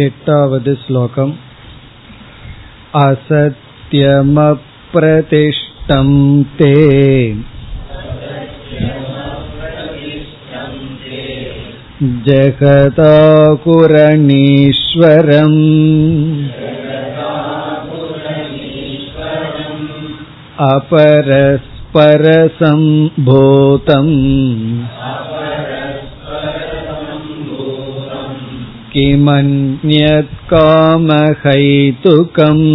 एटावद् श्लोकम् असत्यमप्रतिष्ठं ते जगदाकुरणीश्वरम् अपरस्परसम्भूतम् किमन्यत् कामहैतुकम्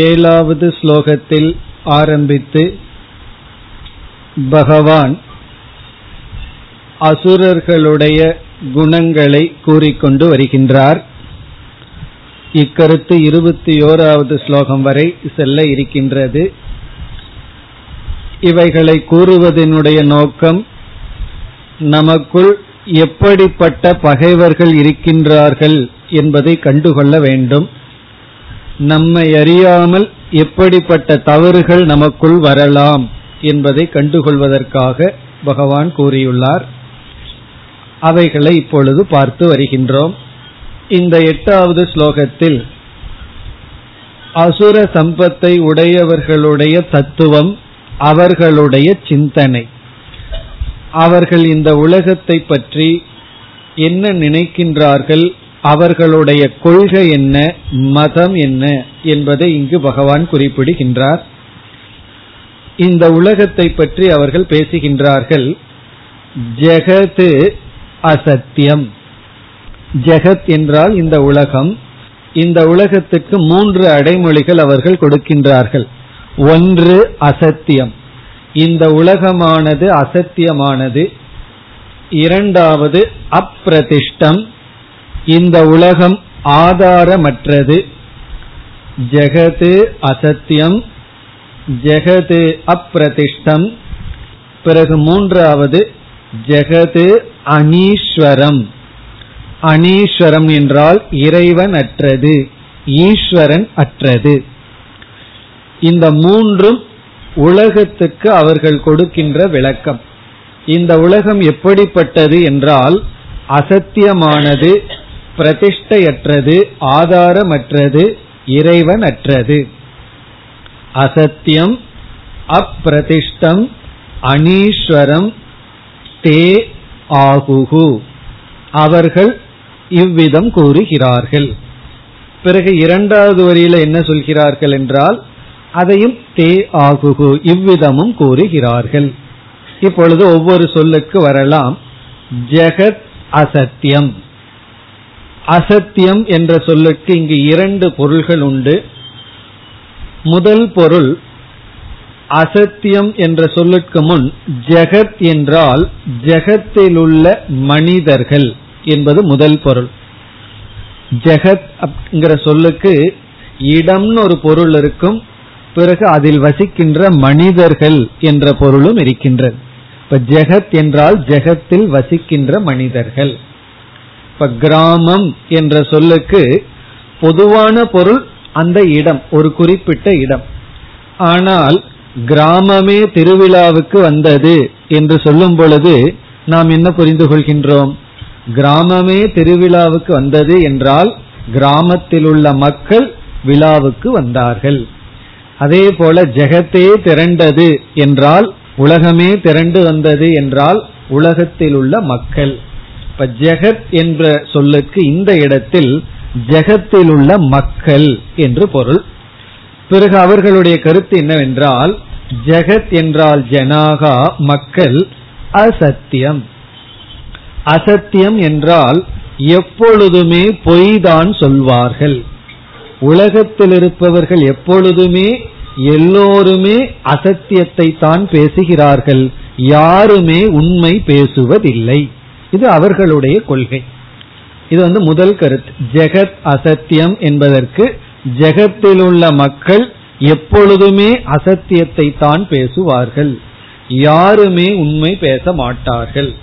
ஏழாவது ஸ்லோகத்தில் ஆரம்பித்து பகவான் அசுரர்களுடைய குணங்களை கூறிக்கொண்டு வருகின்றார் இக்கருத்து இருபத்தி ஓராவது ஸ்லோகம் வரை செல்ல இருக்கின்றது இவைகளை கூறுவதனுடைய நோக்கம் நமக்குள் எப்படிப்பட்ட பகைவர்கள் இருக்கின்றார்கள் என்பதை கண்டுகொள்ள வேண்டும். நம்மை அறியாமல் எப்படிப்பட்ட தவறுகள் நமக்குள் வரலாம் என்பதை கண்டுகொள்வதற்காக பகவான் கூறியுள்ளார். அவைகளை இப்பொழுது பார்த்து வருகின்றோம். இந்த எட்டாவது ஸ்லோகத்தில் அசுர சம்பத்தை உடையவர்களுடைய தத்துவம் அவர்களுடைய சிந்தனை. அவர்கள் இந்த உலகத்தை பற்றி என்ன நினைக்கின்றார்கள்? அவர்களுடைய கொள்கை என்ன? மதம் என்ன? என்பதை இங்கு பகவான் குறிப்பிடுகின்றார். இந்த உலகத்தை பற்றி அவர்கள் பேசுகின்றார்கள். ஜெகது அசத்தியம். ஜெகத் என்றால் இந்த உலகம். இந்த உலகத்துக்கு மூன்று அடைமொழிகள் அவர்கள் கொடுக்கின்றார்கள். ஒன்று அசத்தியம். இந்த உலகமானது அசத்தியமானது. இரண்டாவது அப்பிரதிஷ்டம். இந்த உலகம் ஆதாரமற்றது. ஜெகது அசத்தியம். ஜெகது அப்பிரதிஷ்டம். பிறகு மூன்றாவது ஜெகது அனீஸ்வரம். அனீஸ்வரம் என்றால் இறைவன் அற்றது ஈஸ்வரன் அற்றது. இந்த மூன்றும் உலகத்துக்கு அவர்கள் கொடுக்கின்ற விளக்கம். இந்த உலகம் எப்படிப்பட்டது என்றால் அசத்தியமானது பிரதிஷ்டையற்றது ஆதாரமற்றது இறைவன் அற்றது அசத்தியம் அப்பிரதிஷ்டம் அனீஸ்வரம் தே ஆகுகு. அவர்கள் இவ்விதம் கூறுகிறார்கள். பிறகு இரண்டாவது வரியில என்ன சொல்கிறார்கள் என்றால் அதையும் தே ஆகுகு. இவ்விதமும் கூறுகிறார்கள். இப்பொழுது ஒவ்வொரு சொல்லுக்கு வரலாம். ஜெகத் அசத்தியம். அசத்தியம் என்ற சொல்லுக்கு இங்கு இரண்டு பொருள்கள் உண்டு. முதல் பொருள் அசத்தியம் என்ற சொல்லுக்கு முன் ஜெகத் என்றால் ஜெகத்திலுள்ள மனிதர்கள் என்பது முதல் பொருள். ஜெகத் அப்படிங்கிற சொல்லுக்கு இடம்னு ஒரு பொருள் இருக்கும். பிறகு அதில் வசிக்கின்ற மனிதர்கள் என்ற பொருளும் இருக்கின்றது. இப்ப ஜெகத் என்றால் ஜெகத்தில் வசிக்கின்ற மனிதர்கள். இப்ப கிராமம் என்ற சொல்லுக்கு பொதுவான பொருள் அந்த இடம் ஒரு குறிப்பிட்ட இடம். ஆனால் கிராமமே திருவிழாவுக்கு வந்தது என்று சொல்லும் பொழுது நாம் என்ன புரிந்து கொள்கின்றோம்? கிராமமே திருவிழாவுக்கு வந்தது என்றால் கிராமத்தில் உள்ள மக்கள் விழாவுக்கு வந்தார்கள். அதே போல ஜெகத்தே திரண்டது என்றால் உலகமே திரண்டு வந்தது என்றால் உலகத்தில் உள்ள மக்கள். இப்ப ஜெகத் என்ற சொல்லுக்கு இந்த இடத்தில் ஜெகத்தில் உள்ள மக்கள் என்று பொருள். பிறகு அவர்களுடைய கருத்து என்னவென்றால் ஜெகத் என்றால் ஜனாகா மக்கள் அசத்தியம். அசத்தியம் என்றால் எப்பொழுதுமே பொய்தான் சொல்வார்கள். உலகத்தில் இருப்பவர்கள் எப்பொழுதுமே எல்லோருமே அசத்தியத்தை தான் பேசுகிறார்கள். யாருமே உண்மை பேசுவதில்லை. இது அவர்களுடைய கொள்கை. இது வந்து முதல் கருத்து. ஜெகத் அசத்தியம் என்பதற்கு ஜெகத்தில் உள்ள மக்கள் எப்பொழுதுமே அசத்தியத்தை தான் பேசுவார்கள். யாருமே உண்மை பேச மாட்டார்கள்.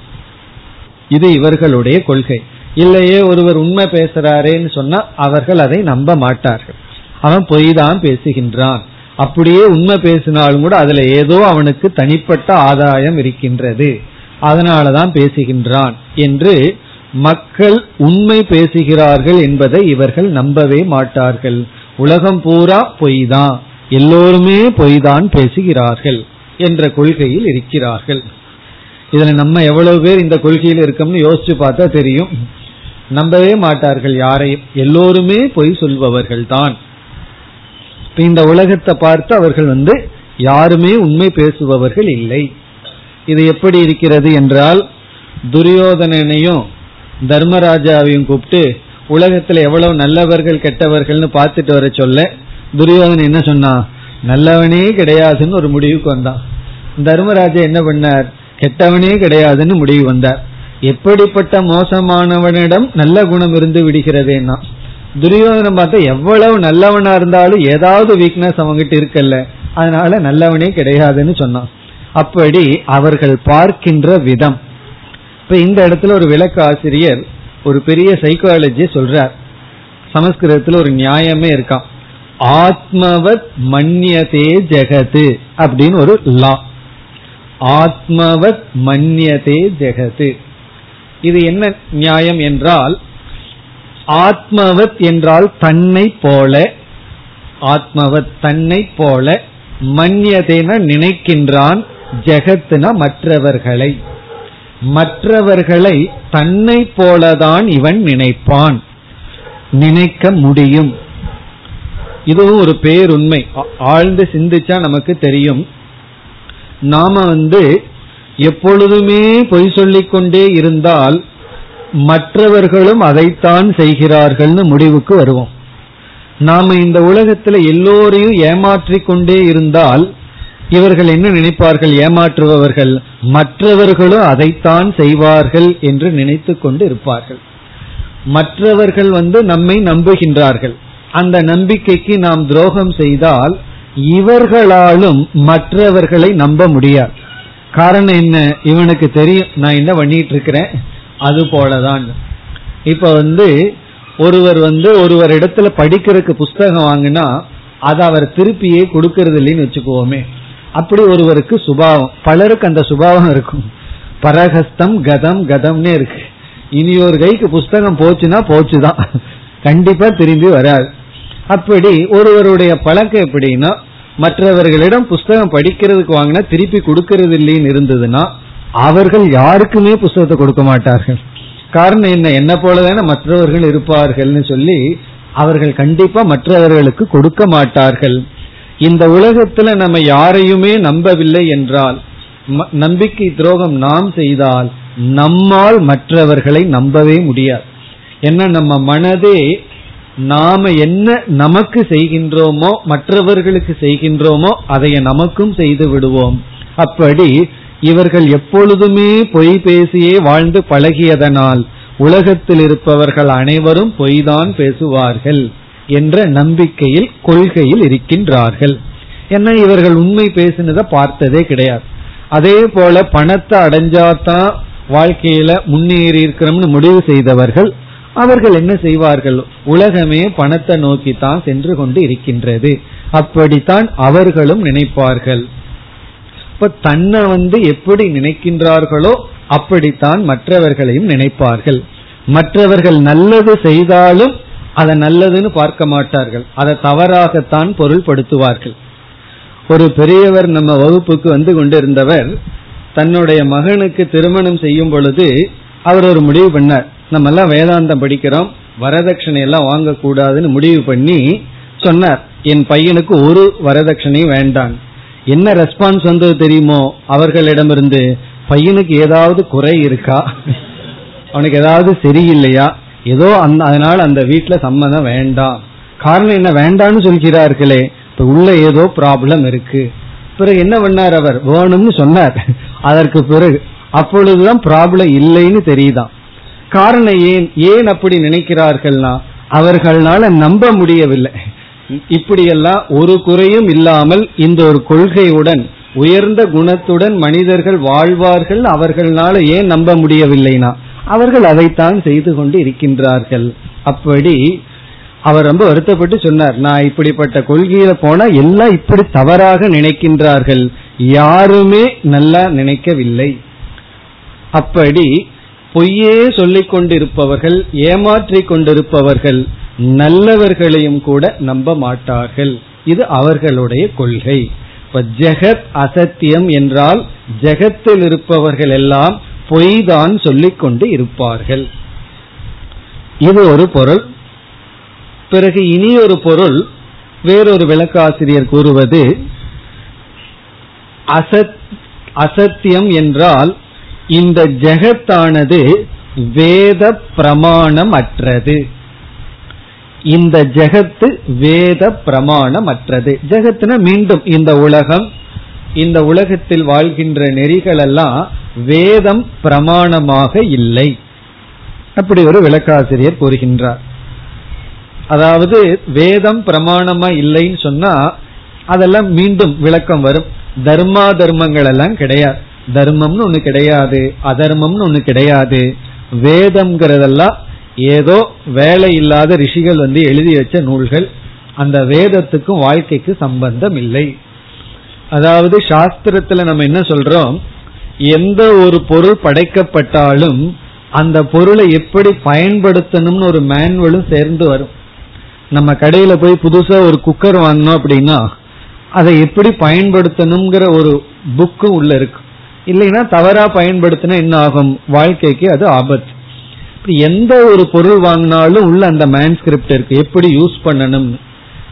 இது இவர்களுடைய கொள்கை. இல்லையே ஒருவர் உண்மை பேசுறாரேன்னு சொன்னா அவர்கள் அதை நம்ப மாட்டார்கள். அவன் பொய் தான் பேசுகின்றான். அப்படியே உண்மை பேசினாலும் கூட அதுல ஏதோ அவனுக்கு தனிப்பட்ட ஆதாயம் இருக்கின்றது. அதனாலதான் பேசுகின்றான் என்று மக்கள் உண்மை பேசுகிறார்கள் என்பதை இவர்கள் நம்பவே மாட்டார்கள். உலகம் பூரா பொய் தான் எல்லோருமே பொய் தான் பேசுகிறார்கள் என்ற கொள்கையில் இருக்கிறார்கள். இதுல நம்ம எவ்வளவு பேர் இந்த கொள்கையில் இருக்கோம்னு யோசிச்சு பார்த்தா தெரியும். நம்பவே மாட்டார்கள் யாரையும். எல்லோருமே பொய் சொல்பவர்கள் தான் இந்த உலகத்தை பார்த்து அவர்கள் வந்து யாருமே உண்மை பேசுபவர்கள் இல்லை. இது எப்படி இருக்கிறது என்றால் துரியோதனனையும் தர்மராஜாவையும் கூப்பிட்டு உலகத்துல எவ்வளவு நல்லவர்கள் கெட்டவர்கள்னு பார்த்துட்டு வர சொல்ல துரியோதன் என்ன சொன்னா நல்லவனே கிடையாதுன்னு ஒரு முடிவுக்கு வந்தான். தர்மராஜா என்ன பண்ணார் கெட்டவனே கிடையாதுன்னு முடிவு வந்தார். எப்படிப்பட்ட மோசமானவனிடம் நல்ல குணம் இருந்து விடுகிறதேனா துரியோதனம் பார்த்தா எவ்வளவு நல்லவனா இருந்தாலும் ஏதாவது வீக்னஸ் அவங்ககிட்ட இருக்கல்ல. அதனால நல்லவனே கிடையாதுன்னு சொன்னான். அப்படி அவர்கள் பார்க்கின்ற விதம். இப்ப இந்த இடத்துல ஒரு விளக்கு ஆசிரியர் ஒரு பெரிய சைக்காலஜி சொல்றார். சமஸ்கிருதத்துல ஒரு நியாயமே இருக்கான் ஆத்மவத் மன்யதே ஜெகது அப்படின்னு ஒரு லா ஆத்மவத் மன்யதே ஜெகது இது என்ன நியாயம் என்றால் ஆத்மவத் என்றால் தன்னை போல ஆத்மவத் தன்னை போல மன்யதேன நினைக்கின்றான் ஜெகத்துன மற்றவர்களை. மற்றவர்களை தன்னை போலதான் இவன் நினைப்பான். நினைக்க முடியும். இதுவும் ஒரு பேருண்மை. ஆழ்ந்து சிந்திச்சா நமக்கு தெரியும். நாம வந்து எப்பொழுதுமே பொய் சொல்லிக் கொண்டே இருந்தால் மற்றவர்களும் அதைத்தான் செய்கிறார்கள்னு முடிவுக்கு வருவோம். நாம இந்த உலகத்துல எல்லோரையும் ஏமாற்றிக் கொண்டே இருந்தால் இவர்கள் என்ன நினைப்பார்கள்? ஏமாற்றுபவர்கள். மற்றவர்களும் அதைத்தான் செய்வார்கள் என்று நினைத்து கொண்டு இருப்பார்கள். மற்றவர்கள் வந்து நம்மை நம்புகின்றார்கள். அந்த நம்பிக்கைக்கு நாம் துரோகம் செய்தால் இவர்களாலும் மற்றவர்களை நம்ப முடியாது. காரணம் என்ன? இவனுக்கு தெரியும். நான் என்ன பண்ணிட்டு இருக்கிறேன் அது போலதான். இப்ப வந்து ஒருவர் வந்து ஒருவர் இடத்துல படிக்கிறதுக்கு புஸ்தகம் வாங்கினா அதை அவர் திருப்பியே கொடுக்கறது இல்லைன்னு வச்சுக்குவோமே. அப்படி ஒருவருக்கு சுபாவம். பலருக்கு அந்த சுபாவம் இருக்கும். பரகஸ்தம் கதம் கதம்னே இருக்கு. இனி ஒரு கைக்கு புஸ்தகம் போச்சுன்னா போச்சுதான். கண்டிப்பா திரும்பி வராது. அப்படி ஒருவருடைய பழக்கம் எப்படின்னா மற்றவர்களிடம் புஸ்தகம் படிக்கிறதுக்கு வாங்கினா திருப்பி கொடுக்கறது இல்லைன்னு இருந்ததுன்னா அவர்கள் யாருக்குமே புஸ்தகத்தை கொடுக்க மாட்டார்கள். காரணம் என்ன? என்ன போலதான மற்றவர்கள் இருப்பார்கள்னு சொல்லி அவர்கள் கண்டிப்பா மற்றவர்களுக்கு கொடுக்க மாட்டார்கள். இந்த உலகத்துல நம்ம யாரையுமே நம்பவில்லை என்றால் நம்பிக்கை துரோகம் நாம் செய்தால் நம்மால் மற்றவர்களை நம்பவே முடியாது. என்ன நம்ம மனதே நாம என்ன நமக்கு செய்கின்றோமோ மற்றவர்களுக்கு செய்கின்றோமோ அதை நமக்கும் செய்து விடுவோம். அப்படி இவர்கள் எப்பொழுதுமே பொய் பேசியே வாழ்ந்து பழகியதனால் உலகத்தில் இருப்பவர்கள் அனைவரும் பொய்தான் பேசுவார்கள் என்ற நம்பிக்கையில் கொள்கையில் இருக்கின்றார்கள். என்ன இவர்கள் உண்மை பேசினதை பார்த்ததே கிடையாது. அதே போல பணத்தை அடைஞ்சாதான் வாழ்க்கையில முன்னேறி இருக்கிறோம்னு முடிவு செய்தவர்கள் அவர்கள் என்ன செய்வார்கள்? உலகமே பணத்தை நோக்கி தான் சென்று கொண்டு இருக்கின்றது. அப்படித்தான் அவர்களும் நினைப்பார்கள். இப்ப தன்னை வந்து எப்படி நினைக்கின்றார்களோ அப்படித்தான் மற்றவர்களையும் நினைப்பார்கள். மற்றவர்கள் நல்லது செய்தாலும் அதை நல்லதுன்னு பார்க்க மாட்டார்கள். அதை தவறாகத்தான் பொருள்படுத்துவார்கள். ஒரு பெரியவர் நம்ம வகுப்புக்கு வந்து கொண்டிருந்தவர் தன்னுடைய மகனுக்கு திருமணம் செய்யும் பொழுது அவர் ஒரு முடிவு பண்ணார். நம்ம எல்லாம் வேதாந்தம் படிக்கிறோம் வரதட்சணை எல்லாம் வாங்கக்கூடாதுன்னு முடிவு பண்ணி சொன்னார். என் பையனுக்கு ஒரு வரதட்சணையும் வேண்டாம். என்ன ரெஸ்பான்ஸ் வந்தது தெரியுமோ? அவர்களிடமிருந்து பையனுக்கு ஏதாவது குறை இருக்கா? அவனுக்கு ஏதாவது சரியில்லையா? ஏதோ அந்த அதனால அந்த வீட்டுல சம்மதம் வேண்டாம். காரணம் என்ன? வேண்டாம்னு சொல்கிறார்களே. இப்ப உள்ள ஏதோ ப்ராப்ளம் இருக்கு. பிறகு என்ன பண்ணார் அவர்? வேணும்னு சொன்னார். அதற்கு பிறகு அப்பொழுதுதான் ப்ராப்ளம் இல்லைன்னு தெரியுதான் காரணம் ஏன் ஏன் அப்படி நினைக்கிறார்கள்னா அவர்களால நம்ப முடியவில்லை. இப்படியெல்லாம் ஒரு குறையும் இல்லாமல் இந்த ஒரு கொள்கையுடன் உயர்ந்த குணத்துடன் மனிதர்கள் வாழ்வார்கள் அவர்களால ஏன் நம்ப முடியவில்லைனா அவர்கள் அதைத்தான் செய்து கொண்டு இருக்கின்றார்கள். அப்படி அவர் ரொம்ப வருத்தப்பட்டு சொன்னார் நான் இப்படிப்பட்ட கொள்கையில போனா எல்லாம் இப்படி தவறாக நினைக்கின்றார்கள். யாருமே நல்லா நினைக்கவில்லை. அப்படி பொய்யே சொல்லிக் கொண்டிருப்பவர்கள் ஏமாற்றிக் கொண்டிருப்பவர்கள் நல்லவர்களையும் கூட நம்ப மாட்டார்கள். இது அவர்களுடைய கொள்கை. இப்ப ஜெகத் அசத்தியம் என்றால் ஜெகத்தில் இருப்பவர்கள் எல்லாம் பொய் தான் சொல்லிக் கொண்டு இருப்பார்கள். இது ஒரு பொருள். பிறகு இனி ஒரு பொருள் வேறொரு விளக்காசிரியர் கூறுவது அசத் அசத்தியம் என்றால் இந்த ஜெகத்தானது வேத பிரமாணம் அற்றது இந்த ஜெகத்து வேத பிரமாணம் அற்றது ஜெகத்துனா மீண்டும் இந்த உலகம் இந்த உலகத்தில் வாழ்கின்ற நெறிகள் எல்லாம் வேதம் பிரமாணமாக இல்லை. அப்படி ஒரு விளக்காசிரியர் கூறுகின்றார். அதாவது வேதம் பிரமாணமா இல்லைன்னு சொன்னா அதெல்லாம் மீண்டும் விளக்கம் வரும். தர்மா தர்மங்கள் எல்லாம் கிடையாது. தர்மம்னு ஒண்ணு கிடையாது அதர்மம்னு ஒண்ணு கிடையாது. வேதம்ங்கிறதெல்லாம் ஏதோ வேலை இல்லாத ரிஷிகள் வந்து எழுதி வச்ச நூல்கள். அந்த வேதத்துக்கும் வாழ்க்கைக்கு சம்பந்தம் இல்லை. அதாவது சாஸ்திரத்துல நம்ம என்ன சொல்றோம்? எந்த ஒரு பொருள் படைக்கப்பட்டாலும் அந்த பொருளை எப்படி பயன்படுத்தணும்னு ஒரு மேனுவலும் சேர்ந்து வரும். நம்ம கடையில போய் புதுசா ஒரு குக்கர் வாங்கினோம் அப்படின்னா அதை எப்படி பயன்படுத்தணுங்கிற ஒரு புக்கு உள்ள இருக்கு. இல்லைன்னா தவறா பயன்படுத்தினா என்ன ஆகும் வாழ்க்கைக்கு அது ஆபத்து. எந்த ஒரு பொருள் வாங்கினாலும் உள்ள அந்த மேன்ஸ்கிரிப்ட் இருக்கு. எப்படி யூஸ் பண்ணணும்?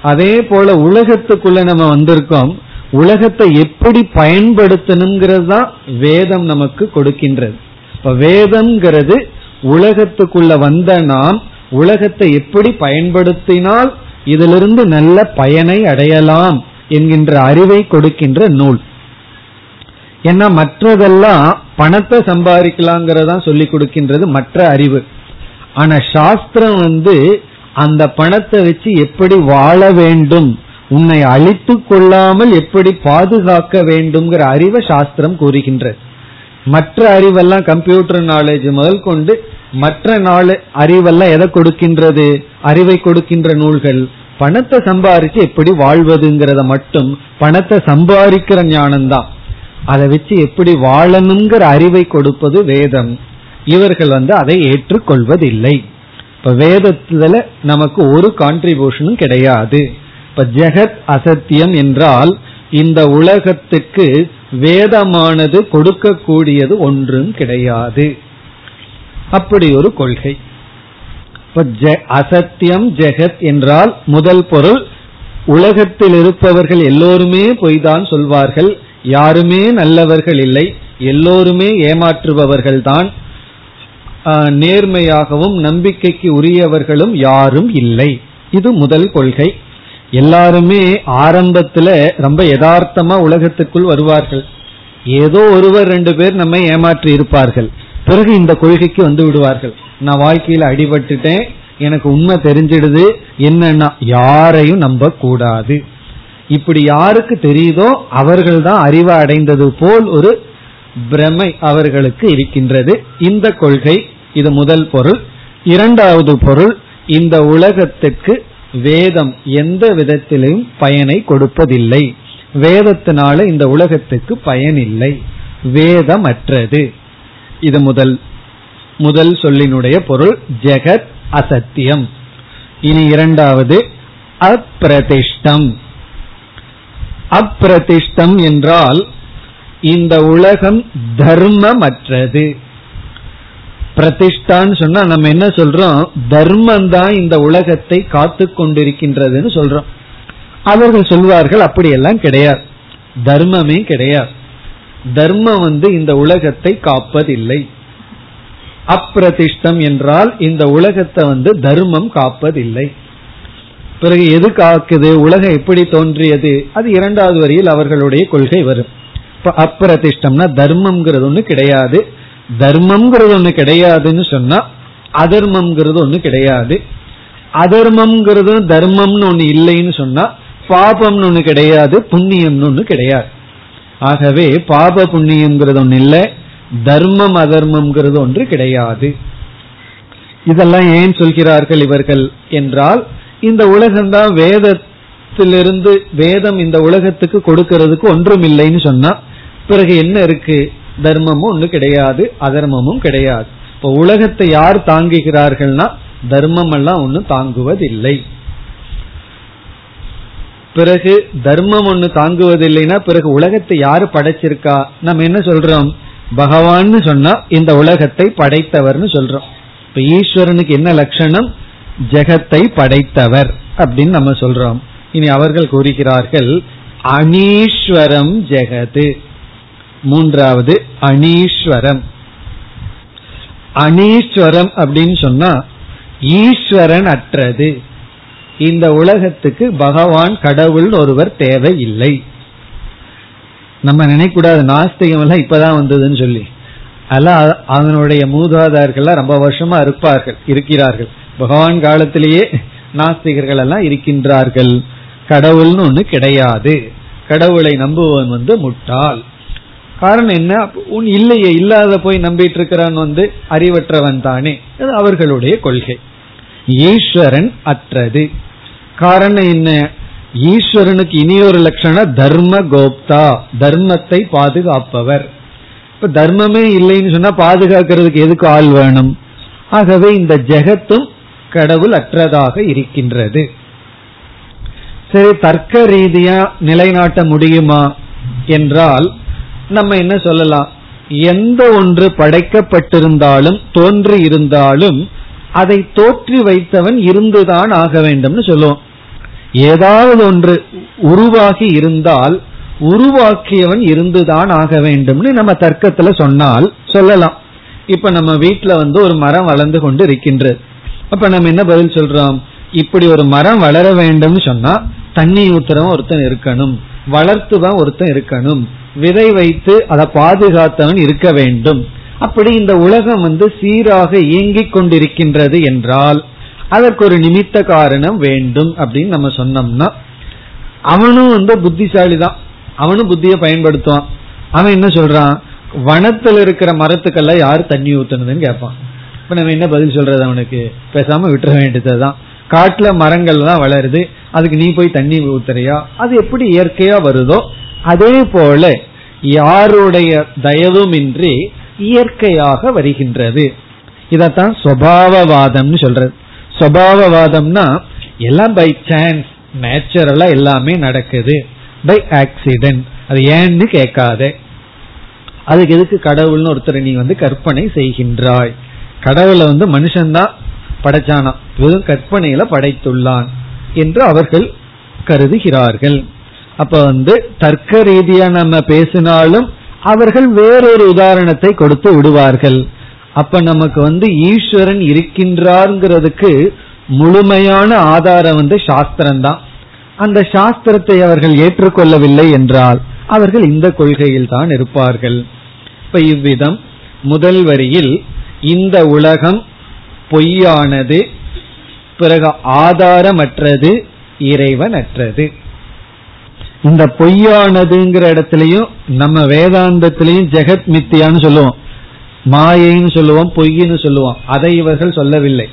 அதே போல உலகத்துக்குள்ள நம்ம வந்திருக்கோம். உலகத்தை எப்படி பயன்படுத்தணுங்கிறது தான் வேதம் நமக்கு கொடுக்கின்றது. இப்ப வேதம்ங்கிறது உலகத்துக்குள்ள வந்த நாம் உலகத்தை எப்படி பயன்படுத்தினால் இதிலிருந்து நல்ல பயனை அடையலாம் என்கின்ற அறிவை கொடுக்கின்ற நூல். ஏன்னா மற்றதெல்லாம் பணத்தை சம்பாதிக்கலாங்கிறதா சொல்லி கொடுக்கின்றது மற்ற அறிவு. ஆனா சாஸ்திரம் வந்து அந்த பணத்தை வச்சு எப்படி வாழ வேண்டும் உன்னை அழித்து கொள்ளாமல் எப்படி பாதுகாக்க வேண்டும்ங்கிற அறிவை சாஸ்திரம் கூறுகின்றது மற்ற அறிவெல்லாம் கம்ப்யூட்டர் நாலேஜ் முதல் கொண்டு மற்ற நாள் அறிவெல்லாம் எதை கொடுக்கின்றது? அறிவை கொடுக்கின்ற நூல்கள். பணத்தை சம்பாதிச்சு எப்படி வாழ்வதுங்கிறத மட்டும் பணத்தை சம்பாதிக்கிற ஞானம்தான். அதை வச்சு எப்படி வாழணுங்கிற அறிவை கொடுப்பது வேதம். இவர்கள் வந்து அதை ஏற்றுக்கொள்வதில்லை. இப்ப வேதத்துல நமக்கு ஒரு கான்ட்ரிபியூஷனும் கிடையாது. இப்ப ஜெகத் அசத்தியம் என்றால் இந்த உலகத்துக்கு வேதமானது கொடுக்கக்கூடியது ஒன்றும் கிடையாது. அப்படி ஒரு கொள்கை. அசத்தியம் ஜெகத் என்றால் முதல் பொருள் உலகத்தில் இருப்பவர்கள் எல்லோருமே பொய்தான் சொல்வார்கள். யாருமே நல்லவர்கள் இல்லை எல்லோருமே ஏமாற்றுபவர்கள் தான் நேர்மையாகவும் நம்பிக்கைக்கு உரியவர்களும் யாரும் இல்லை. இது முதல் கொள்கை. எல்லாருமே ஆரம்பத்துல ரொம்ப யதார்த்தமா உலகத்துக்குள் வருவார்கள். ஏதோ ஒருவர் ரெண்டு பேர் நம்மை ஏமாற்றி இருப்பார்கள். பிறகு இந்த கொள்கைக்கு வந்து விடுவார்கள். நான் வாழ்க்கையில அடிபட்டுட்டேன் எனக்கு உண்மை தெரிஞ்சிடுது என்னன்னா யாரையும் நம்ப கூடாது இப்படி யாருக்கு தெரியுதோ அவர்கள் தான் அறிவை அடைந்தது போல் ஒரு பிரமை அவர்களுக்கு இருக்கின்றது. இந்த கொள்கை இது முதல் பொருள். இரண்டாவது பொருள் இந்த உலகத்துக்கு வேதம் எந்த விதத்திலும் பயனை கொடுப்பதில்லை. வேதத்தினால இந்த உலகத்துக்கு பயன் இல்லை வேதமற்றது. இது முதல் முதல் சொல்லினுடைய பொருள் ஜெகத் அசத்தியம். இனி இரண்டாவது அப்பிரதிஷ்டம். அப்பிரதிஷ்டம் என்றால் இந்த உலகம் தர்மமற்றது. பிரதிஷ்டான்னு சொன்னா நம்ம என்ன சொல்றோம்? தர்மம் தான் இந்த உலகத்தை காத்து கொண்டிருக்கின்றதுன்னு சொல்றோம். அவர்கள் சொல்வார்கள் அப்படியெல்லாம் கிடையாது. தர்மமே கிடையாது. தர்மம் வந்து இந்த உலகத்தை காப்பதில்லை. அப்பிரதிஷ்டம் என்றால் இந்த உலகத்தை வந்து தர்மம் காப்பதில்லை. பிறகு எது காக்குது உலகம் எப்படி தோன்றியது அது இரண்டாவது வரியில் அவர்களுடைய கொள்கை வரும். இப்ப அப்பிரதிஷ்டம்னா தர்மம்ங்கிறது ஒண்ணு கிடையாது. தர்மம்ங்கிறது ஒண்ணு கிடையாதுன்னு சொன்னா அதர்மம்ங்கிறது ஒண்ணு கிடையாது. அதர்மம்ங்கிறது தர்மம்னு ஒண்ணு இல்லைன்னு சொன்னா பாபம்னு ஒண்ணு கிடையாது புண்ணியம்னு ஒண்ணு கிடையாது. ஆகவே பாப புண்ணியம்ங்கிறது ஒண்ணு இல்லை தர்மம் அதர்மம்ங்கிறது ஒன்று கிடையாது. இதெல்லாம் ஏன் சொல்கிறார்கள் இவர்கள் என்றால் இந்த உலகம்தான் வேதத்திலிருந்து வேதம் இந்த உலகத்துக்கு கொடுக்கறதுக்கு ஒன்றும் இல்லைன்னு சொன்னா பிறகு என்ன இருக்கு? தர்மமும் ஒண்ணு கிடையாது அதர்மமும் கிடையாது. இப்ப உலகத்தை யார் தாங்குகிறார்கள்னா தர்மம் எல்லாம் ஒன்னும் தாங்குவதில்லை. பிறகு தர்மம் ஒண்ணு தாங்குவதில்லைன்னா பிறகு உலகத்தை யாரு படைச்சிருக்கா? நம்ம என்ன சொல்றோம்? பகவான்னு சொன்னா இந்த உலகத்தை படைத்தவர்னு சொல்றோம். இப்ப ஈஸ்வரனுக்கு என்ன லட்சணம்? ஜெகத்தை படைத்தவர் அப்படின்னு நம்ம சொல்றோம். இனி அவர்கள் கூறுகிறார்கள் அனீஸ்வரம் ஜெகது. மூன்றாவது அனீஸ்வரம். அனீஸ்வரம் அப்படின்னு சொன்னா ஈஸ்வரன் அற்றது. இந்த உலகத்துக்கு பகவான் கடவுள் ஒருவர் தேவை இல்லை நம்ம நினைக்கூடாது நாஸ்திகம் எல்லாம் இப்பதான் வந்ததுன்னு சொல்லி. அதெல்லாம் அதனுடைய மூதாதார்கள் ரொம்ப வருஷமா இருப்பார்கள் இருக்கிறார்கள். பகவான் காலத்திலேயே நாஸ்திகர்கள் எல்லாம் இருக்கின்றார்கள். கடவுள்னு ஒண்ணு கிடையாது. கடவுளை நம்புவன் வந்து முட்டாள். காரணம் என்ன? உன் இல்லையே இல்லாத போய் நம்பிட்டு இருக்கிறான் வந்து அறிவற்றவன் தானே. அது அவர்களுடைய கொள்கை. ஈஸ்வரன் அற்றது. காரணம் என்ன? ஈஸ்வரனுக்கு இனியொரு லட்சணம் தர்ம கோப்தா தர்மத்தை பாதுகாப்பவர். இப்ப தர்மமே இல்லைன்னு சொன்னா பாதுகாக்கிறதுக்கு எதுக்கு ஆள் வேணும்? ஆகவே இந்த ஜெகத்தும் கடவுள் அற்றதாக இருக்கின்றது. சரி தர்க்க ரீதியா நிலைநாட்ட முடியுமா என்றால் நம்ம என்ன சொல்லலாம்? எந்த ஒன்று படைக்கப்பட்டிருந்தாலும் தோன்றி இருந்தாலும் அதை தோற்றி வைத்தவன் இருந்துதான் ஆக வேண்டும்னு சொல்லுவோம். ஏதாவது ஒன்று உருவாகி இருந்தால் உருவாக்கியவன் இருந்துதான் ஆக வேண்டும்னு நம்ம தர்க்கத்துல சொன்னால் சொல்லலாம். இப்ப நம்ம வீட்டுல வந்து ஒரு மரம் வளர்ந்து கொண்டு இருக்கின்றது. அப்ப நம்ம என்ன பதில் சொல்றோம்? இப்படி ஒரு மரம் வளர வேண்டும் சொன்னா தண்ணி ஊத்துறவன் ஒருத்தன் இருக்கணும். வளர்த்துவன் ஒருத்தன் இருக்கணும். விதை வைத்து அதை பாதுகாத்தவன் இருக்க வேண்டும். அப்படி இந்த உலகம் வந்து சீராக இயங்கிக் கொண்டிருக்கின்றது என்றால் அதற்கு ஒரு நிமித்த காரணம் வேண்டும் அப்படின்னு நம்ம சொன்னோம்னா அவனும் வந்து புத்திசாலி தான் அவனும் புத்தியை பயன்படுத்துவான். அவன் என்ன சொல்றான்? வனத்தில் இருக்கிற மரத்துக்கெல்லாம் யார் தண்ணி ஊத்துனதுன்னு கேட்பான். இப்ப நம்ம என்ன பதில் சொல்றது அவனுக்கு? பேசாம விட்டுற வேண்டியதுதான். காட்டுல மரங்கள் தான் வளருது. அதுக்கு நீ போய் தண்ணி ஊத்துறியா? அது எப்படி இயற்கையா வருதோ அதே போல யாருடைய தயவுமின்றி இயற்கையாக வருகின்றது. இதத்தான் சுவாவவாதம்னு சொல்றது. சுவாவவாதம்னா எல்லாம் பை சான்ஸ் நேச்சுரலா எல்லாமே நடக்குது. பை ஆக்சிடென்ட் அது ஏன்னு கேட்காத. அதுக்கு எதுக்கு கடவுள்னு ஒருத்தர் நீ வந்து கற்பனை செய்கின்றாய்? கடவுளை வந்து மனுஷன்தான் படைச்சானா? வெறும் கற்பனையில படைத்துள்ளான் என்று அவர்கள் கருதுகிறார்கள். அப்ப வந்து தர்க்க ரீதியா நம்ம பேசினாலும் அவர்கள் வேறொரு உதாரணத்தை கொடுத்து விடுவார்கள். அப்ப நமக்கு வந்து ஈஸ்வரன் இருக்கின்றார்ங்கிறதுக்கு முழுமையான ஆதாரம் வந்து சாஸ்திரம் தான் அந்த சாஸ்திரத்தை அவர்கள் ஏற்றுக்கொள்ளவில்லை என்றால் அவர்கள் இந்த கொள்கையில் தான் இருப்பார்கள். இப்ப இவ்விதம் முதல் வரியில் இந்த உலகம் பொய்யானது பிறகு ஆதாரமற்றது இறைவனற்றது. இந்த பொய்யானதுங்கிற இடத்துலயும் நம்ம வேதாந்தத்திலையும் ஜெகத் மித்தியான்னு சொல்லுவோம். மாயைன்னு சொல்லுவோம் பொய்ன்னு சொல்லுவோம். அதை இவர்கள் சொல்லவில்லை.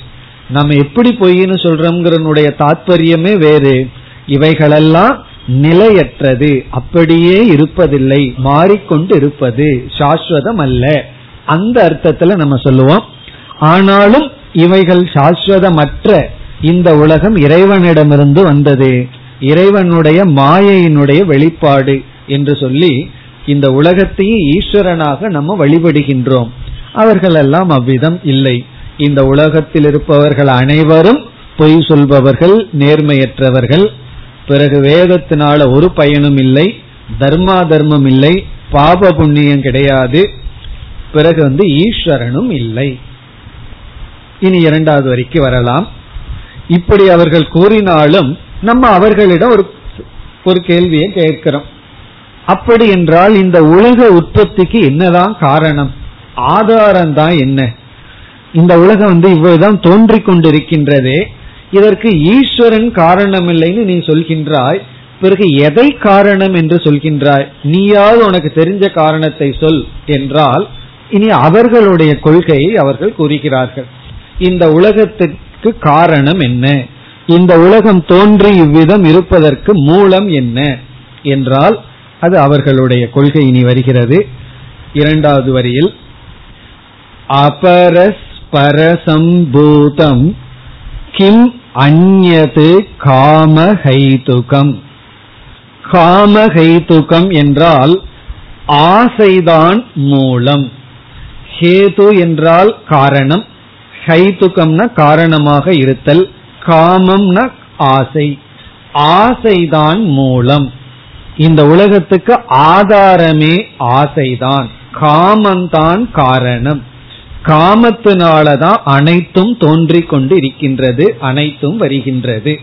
நம்ம எப்படி பொய்ன்னு சொல்றோம்ங்கிறனுடைய தாற்பயமே வேறு. இவைகளெல்லாம் நிலையற்றது. அப்படியே இருப்பதில்லை. மாறிக்கொண்டு இருப்பது சாஸ்வதம் அல்ல அந்த அர்த்தத்துல நம்ம சொல்லுவோம். ஆனாலும் இவைகள் சாஸ்வதமற்ற இந்த உலகம் இறைவனிடமிருந்து வந்தது. இறைவனுடைய மாயையினுடைய வெளிப்பாடு என்று சொல்லி இந்த உலகத்தையும் ஈஸ்வரனாக நம்ம வழிபடுகின்றோம். அவர்கள் எல்லாம் அவ்விதம் இல்லை. இந்த உலகத்தில் இருப்பவர்கள் அனைவரும் பொய் சொல்பவர்கள் நேர்மையற்றவர்கள். பிறகு வேதத்தினால ஒரு பயனும் இல்லை தர்மா தர்மம் இல்லை பாப புண்ணியம் கிடையாது. பிறகு வந்து ஈஸ்வரனும் இல்லை. இனி இரண்டாவது வரைக்கு வரலாம். இப்படி அவர்கள் கூறினாலும் நம்ம அவர்களிடம் ஒரு ஒரு கேள்வியை கேட்கிறோம். அப்படி என்றால் இந்த உலக உற்பத்திக்கு என்னதான் காரணம்? ஆதாரம் தான் என்ன? இந்த உலகம் வந்து இவ்வளவுதான் தோன்றி கொண்டிருக்கின்றதே. இதற்கு ஈஸ்வரன் காரணம் இல்லைன்னு நீ சொல்கின்றாய். பிறகு எதை காரணம் என்று சொல்கின்றாய்? நீயாவது உனக்கு தெரிஞ்ச காரணத்தை சொல் என்றால் இனி அவர்களுடைய கொள்கையை அவர்கள் கூறுகிறார்கள். இந்த உலகத்திற்கு காரணம் என்ன? இந்த உலகம் தோன்றி இவ்விதம் இருப்பதற்கு மூலம் என்ன? என்றால் அது அவர்களுடைய கொள்கை இனி வருகிறது. இரண்டாவது வரியில் அபரஸ்பரசம்பூதம் கிம் அந்யது காமஹைதுகம். காமஹைதுகம் என்றால் ஆசைதான் மூலம். ஹேது என்றால் காரணம் ஹைதுகம்னா காரணமாக இருத்தல் காமம்னா ஆசை. ஆசைதான் மூலம். இந்த உலகத்துக்கு ஆதாரமே ஆசைதான். காமந்தான் காரணம். காமத்தினாலதான் அனைத்தும் தோன்றிக் கொண்டு இருக்கின்றது அனைத்தும் வருகின்றது.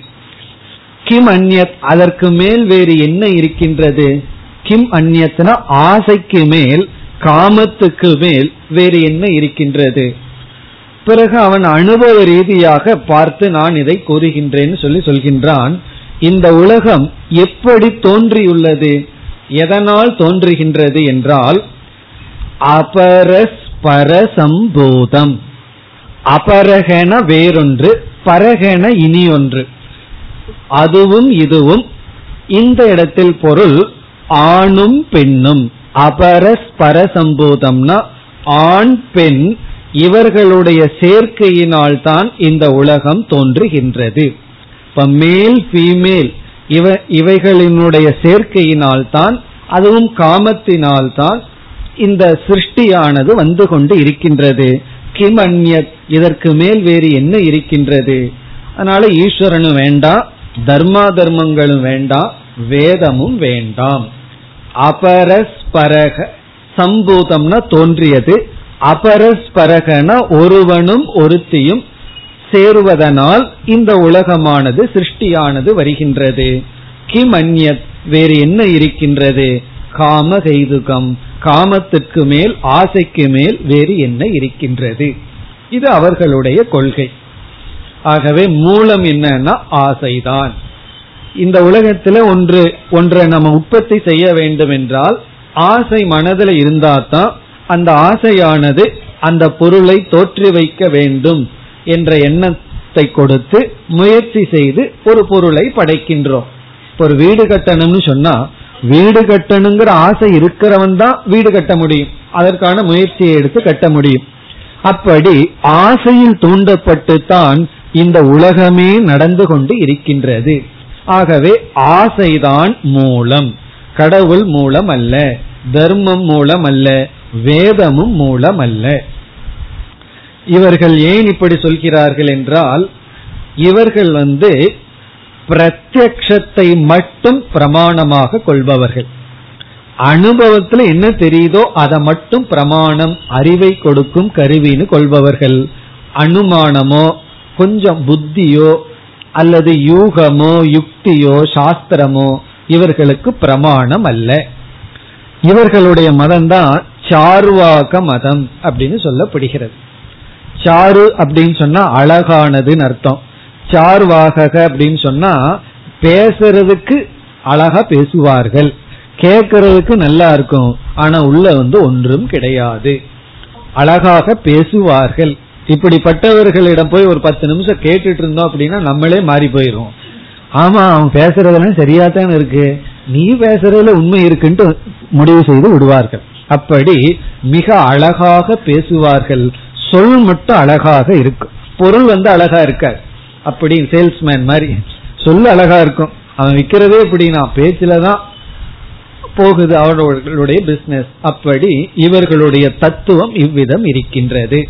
கிம் அந்யத் அதற்கு மேல் வேறு என்ன இருக்கின்றது? கிம் அந்நியத்னா ஆசைக்கு மேல் காமத்துக்கு மேல் வேறு என்ன இருக்கின்றது? பிறகு அவன் அனுபவ ரீதியாக பார்த்து நான் இதை கூறுகின்றேன்னு சொல்லி சொல்கின்றான் இந்த உலகம் எப்படி தோன்றியுள்ளது? எதனால் தோன்றுகின்றது என்றால் அபரஸ்பரசம்பூதம். அபரகன வேறொன்று பரகன இனி ஒன்று அதுவும் இதுவும் இந்த இடத்தில் பொருள் ஆணும் பெண்ணும். அபரஸ்பரசம்பூதம்னா ஆண் பெண் இவர்களுடைய சேர்க்கையினால் தான் இந்த உலகம் தோன்றுகின்றது. இப்ப மேல் ஃபீமேல் இவ இவைகளினுடைய சேர்க்கையினால் தான் அதுவும் காமத்தினால் தான் இந்த சிருஷ்டியானது வந்து கொண்டு இருக்கின்றது. கிம் அந்யத் இதற்கு மேல் வேறு என்ன இருக்கின்றது? அதனால ஈஸ்வரனும் வேண்டாம் தர்மா தர்மங்களும் வேண்டாம் வேதமும் வேண்டாம். அபரஸ்பரக சம்பூதம்னா தோன்றியது. அபரஸ்பரகன ஒருவனும் ஒருத்தியும் சேருவதனால் இந்த உலகமானது சிருஷ்டியானது வருகின்றது. கிம் அந்யத் வேறு என்ன இருக்கின்றது? காம கைதுகம் காமத்திற்கு மேல் ஆசைக்கு மேல் வேறு என்ன இருக்கின்றது? இது அவர்களுடைய கொள்கை. ஆகவே மூலம் என்னன்னா ஆசைதான். இந்த உலகத்துல ஒன்று ஒன்றை நம்ம உற்பத்தி செய்ய வேண்டும் என்றால் ஆசை மனதில் இருந்தாதான் அந்த ஆசையானது அந்த பொருளை தோற்றி வைக்க வேண்டும் என்ற எண்ணத்தை கொடுத்து முயற்சி செய்து ஒரு பொருளை படைக்கின்றோம். ஒரு வீடு கட்டணும்னு சொன்னா வீடு கட்டணுங்கிற ஆசை இருக்கிறவன் தான் வீடு கட்ட முடியும். அதற்கான முயற்சியை எடுத்து கட்ட முடியும். அப்படி ஆசையில் தூண்டப்பட்டு தான் இந்த உலகமே நடந்து கொண்டு இருக்கின்றது. ஆகவே ஆசைதான் மூலம். கடவுள் மூலம் அல்ல தர்மம் மூலம் அல்ல வேதமும் மூலம் அல்ல இவர்கள் ஏன் இப்படி சொல்கிறார்கள் என்றால் இவர்கள் வந்து பிரத்யக்ஷத்தை மட்டும் பிரமாணமாக கொள்பவர்கள். அனுபவத்துல என்ன தெரியுதோ அதை மட்டும் பிரமாணம் அறிவை கொடுக்கும் கருவின்னு கொள்பவர்கள். அனுமானமோ கொஞ்சம் புத்தியோ அல்லது யூகமோ யுக்தியோ சாஸ்திரமோ இவர்களுக்கு பிரமாணம் அல்ல இவர்களுடைய மதம் தான் சார்வாக மதம் அப்படின்னு சொல்லப்படுகிறது. சாரு அப்படின்னு சொன்னா அழகானதுன்னு அர்த்தம். சார்வாக அப்படின்னு சொன்னா பேசுறதுக்கு அழகா பேசுவார்கள். கேட்கறதுக்கு நல்லா இருக்கும். ஆனா உள்ள வந்து ஒன்றும் கிடையாது. அழகாக பேசுவார்கள். இப்படிப்பட்டவர்களிடம் போய் ஒரு பத்து நிமிஷம் கேட்டுட்டு இருந்தோம் அப்படின்னா நம்மளே மாறி போயிரும் ஆமா அவன் பேசுறதெல்லாம் சரியா தான் இருக்கு. நீ பேசுறதுல உண்மை இருக்குன்ட்டு முடிவு செய்து விடுவார்கள். அப்படி மிக அழகாக பேசுவார்கள். சொல் மட்டும் அழகாக இருக்கும் பொருள் வந்து அழகா இருக்காது. அப்படி சேல்ஸ்மேன் மாதிரி. சொல்ல அழகா இருக்கும். அவன் விற்கிறதே எப்படின்னா பேச்சுல தான் போகுது அவர்களுடைய பிசினஸ் அப்படி இவர்களுடைய தத்துவம் இவ்விதம் இருக்கின்றது.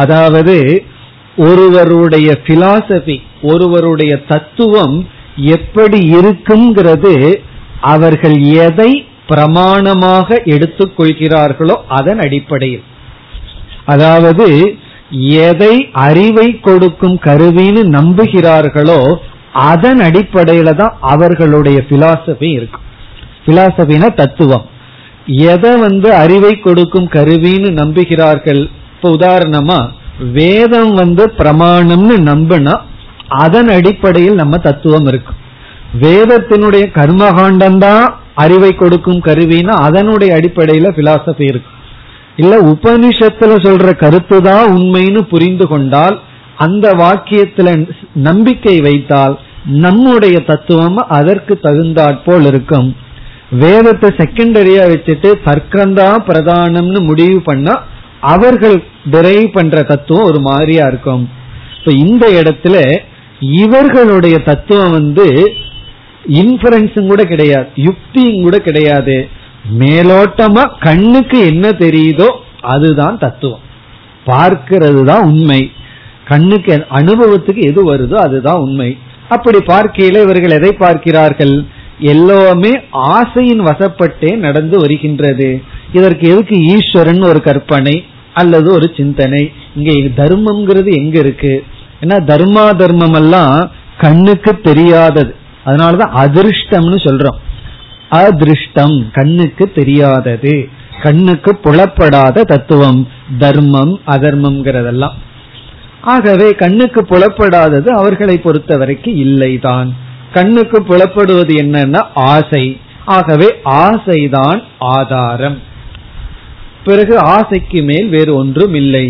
அதாவது ஒருவருடைய பிலாசபி ஒருவருடைய தத்துவம் எப்படி இருக்குங்கிறது அவர்கள் எதை பிரமாணமாக எடுத்துக்கொள்கிறார்களோ அதன் அடிப்படையில். அதாவது எதை அறிவை கொடுக்கும் கருவின்னு நம்புகிறார்களோ அதன் அடிப்படையில தான் அவர்களுடைய பிலாசபி இருக்கும் பிலாசபின தத்துவம். எதை வந்து அறிவை கொடுக்கும் கருவின்னு நம்புகிறார்கள் இப்ப உதாரணமா வேதம் வந்து பிரமாணம்னு நம்பினா அதன் அடிப்படையில் நம்ம தத்துவம் இருக்கும் வேதத்தினுடைய கர்மகாண்டம் தான் அறிவை கொடுக்கும் கருவின்னா அதனுடைய அடிப்படையில பிலாசபி இருக்கும் இல்ல உபனிஷத்துல சொல்ற கருத்து தான் உண்மைன்னு புரிந்து கொண்டால் அந்த வாக்கியத்துல நம்பிக்கை வைத்தால் நம்முடைய தத்துவம் அதற்கு தகுந்தாற்போல் இருக்கும். வேதத்தை செகண்டரியா வச்சுட்டு தர்க்கம்தான் பிரதானம்னு முடிவு பண்ணா அவர்கள் டிரைவ் பண்ற தத்துவம் ஒரு மாதிரியா இருக்கும். இப்ப இந்த இடத்துல இவர்களுடைய தத்துவம் வந்து இன்ஃபரன்ஸும் கூட கிடையாது யுக்தியும் கூட கிடையாது. மேலோட்டமா கண்ணுக்கு என்ன தெரியுதோ அதுதான் தத்துவம். பார்க்கிறது தான் உண்மை. கண்ணுக்கு அனுபவத்துக்கு எது வருதோ அதுதான் உண்மை. அப்படி பார்க்கையில இவர்கள் எதை பார்க்கிறார்கள்? எல்லாமே ஆசையின் வசப்பட்டே நடந்து வருகின்றது. இதற்கு எதுக்கு ஈஸ்வரன் ஒரு கற்பனை அல்லது ஒரு சிந்தனை? இங்க தர்மம்ங்கிறது எங்க இருக்கு? ஏன்னா தர்மா தர்மம் எல்லாம் கண்ணுக்கு தெரியாதது. அதனாலதான் அதிர்ஷ்டம்னு சொல்றோம். அதிருஷ்டம் கண்ணுக்கு தெரியாதது. கண்ணுக்கு புலப்படாத தத்துவம் தர்மம் அதர்மம்ங்கிறதெல்லாம். ஆகவே கண்ணுக்கு புலப்படாதது அவர்களை பொறுத்த வரைக்கும் இல்லைதான். கண்ணுக்கு புலப்படுவது என்னன்னா ஆசை. ஆகவே ஆசைதான் ஆதாரம். பிறகு ஆசைக்கு மேல் வேறு ஒன்றும் இல்லை.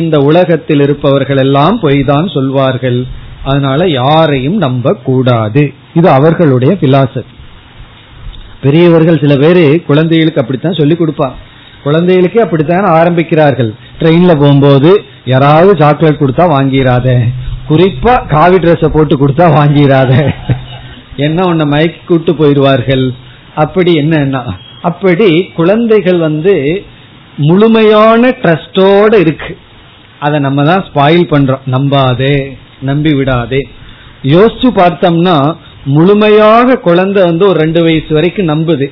இந்த உலகத்தில் இருப்பவர்கள் எல்லாம் பொய் தான் சொல்வார்கள். அதனால யாரையும் நம்ப கூடாது இது அவர்களுடைய பிலாசபி பெரியவர்கள் சில பேரு குழந்தைகளுக்கு அப்படித்தான் சொல்லி கொடுப்பாங்க. குழந்தைகளுக்கே அப்படித்தான் ஆரம்பிக்கிறார்கள். ட்ரெயின்ல போகும்போது யாராவது சாக்லேட் கொடுத்தா வாங்கிடாத குறிப்பா காவி ட்ரெஸ் போட்டு கொடுத்தா வாங்கிடாத என்ன உன்னை மயக்கி கூட்டு போயிடுவார்கள்? அப்படி என்னன்னா அப்படி குழந்தைகள் வந்து முழுமையான ட்ரஸ்டோட இருக்கு. அதை நம்ம தான் ஸ்பாயில் பண்றோம். நம்பாதே நம்பி விடாதே யோசிச்சு பார்த்தோம்னா முழுமையாக குழந்தை வந்து ஒரு ரெண்டு வயசு வரைக்கும் நம்புது.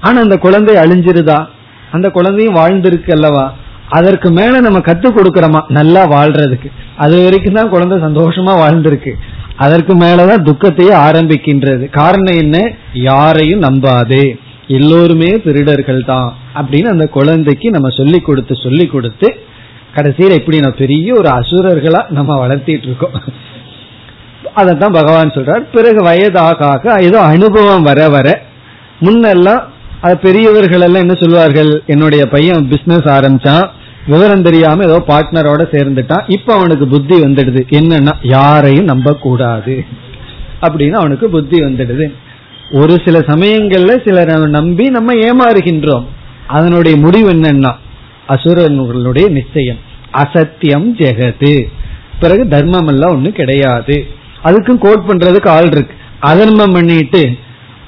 ஆனா அந்த குழந்தை அழிஞ்சிருதா? அந்த குழந்தையும் வாழ்ந்திருக்கு அல்லவா? அதற்கு மேல நம்ம கத்து கொடுக்கறோமா? நல்லா வாழ்றதுக்கு. அது வரைக்கும் தான் குழந்தை சந்தோஷமா வாழ்ந்திருக்கு. அதற்கு மேலதான் துக்கத்தையே ஆரம்பிக்கின்றது. காரணம் என்ன? யாரையும் நம்பாதே. எல்லோருமே திருடர்கள் தான் அப்படின்னு அந்த குழந்தைக்கு நம்ம சொல்லி கொடுத்து சொல்லி கொடுத்து கடைசியில் எப்படி நான் பெரிய ஒரு அசுரர்களா நம்ம வளர்த்திட்டு இருக்கோம். அதைத்தான் பகவான் சொல்றார். பிறகு வயதாக ஏதோ அனுபவம் வர வர முன்னெல்லாம் அது பெரியவர்கள் எல்லாம் என்ன சொல்வார்கள்? என்னுடைய பையன் பிசினஸ் ஆரம்பிச்சான். விவரம் தெரியாம ஏதோ பார்ட்னரோட சேர்ந்துட்டான். இப்ப அவனுக்கு புத்தி வந்துடுது. என்னன்னா யாரையும் நம்ப கூடாது அப்படின்னு அவனுக்கு புத்தி வந்துடுது. ஒரு சில சமயங்கள்ல சிலர் நம்பி நம்ம ஏமாறுகின்றோம். அதனுடைய முடிவு என்னன்னா அசுரனுடைய நிச்சயம். அசத்தியம் ஜெகது. பிறகு தர்மம் எல்லாம் ஒண்ணு கிடையாது. அதுக்கும் கோட் பண்றதுக்கு ஆள் இருக்கு. அதர்மம் பண்ணிட்டு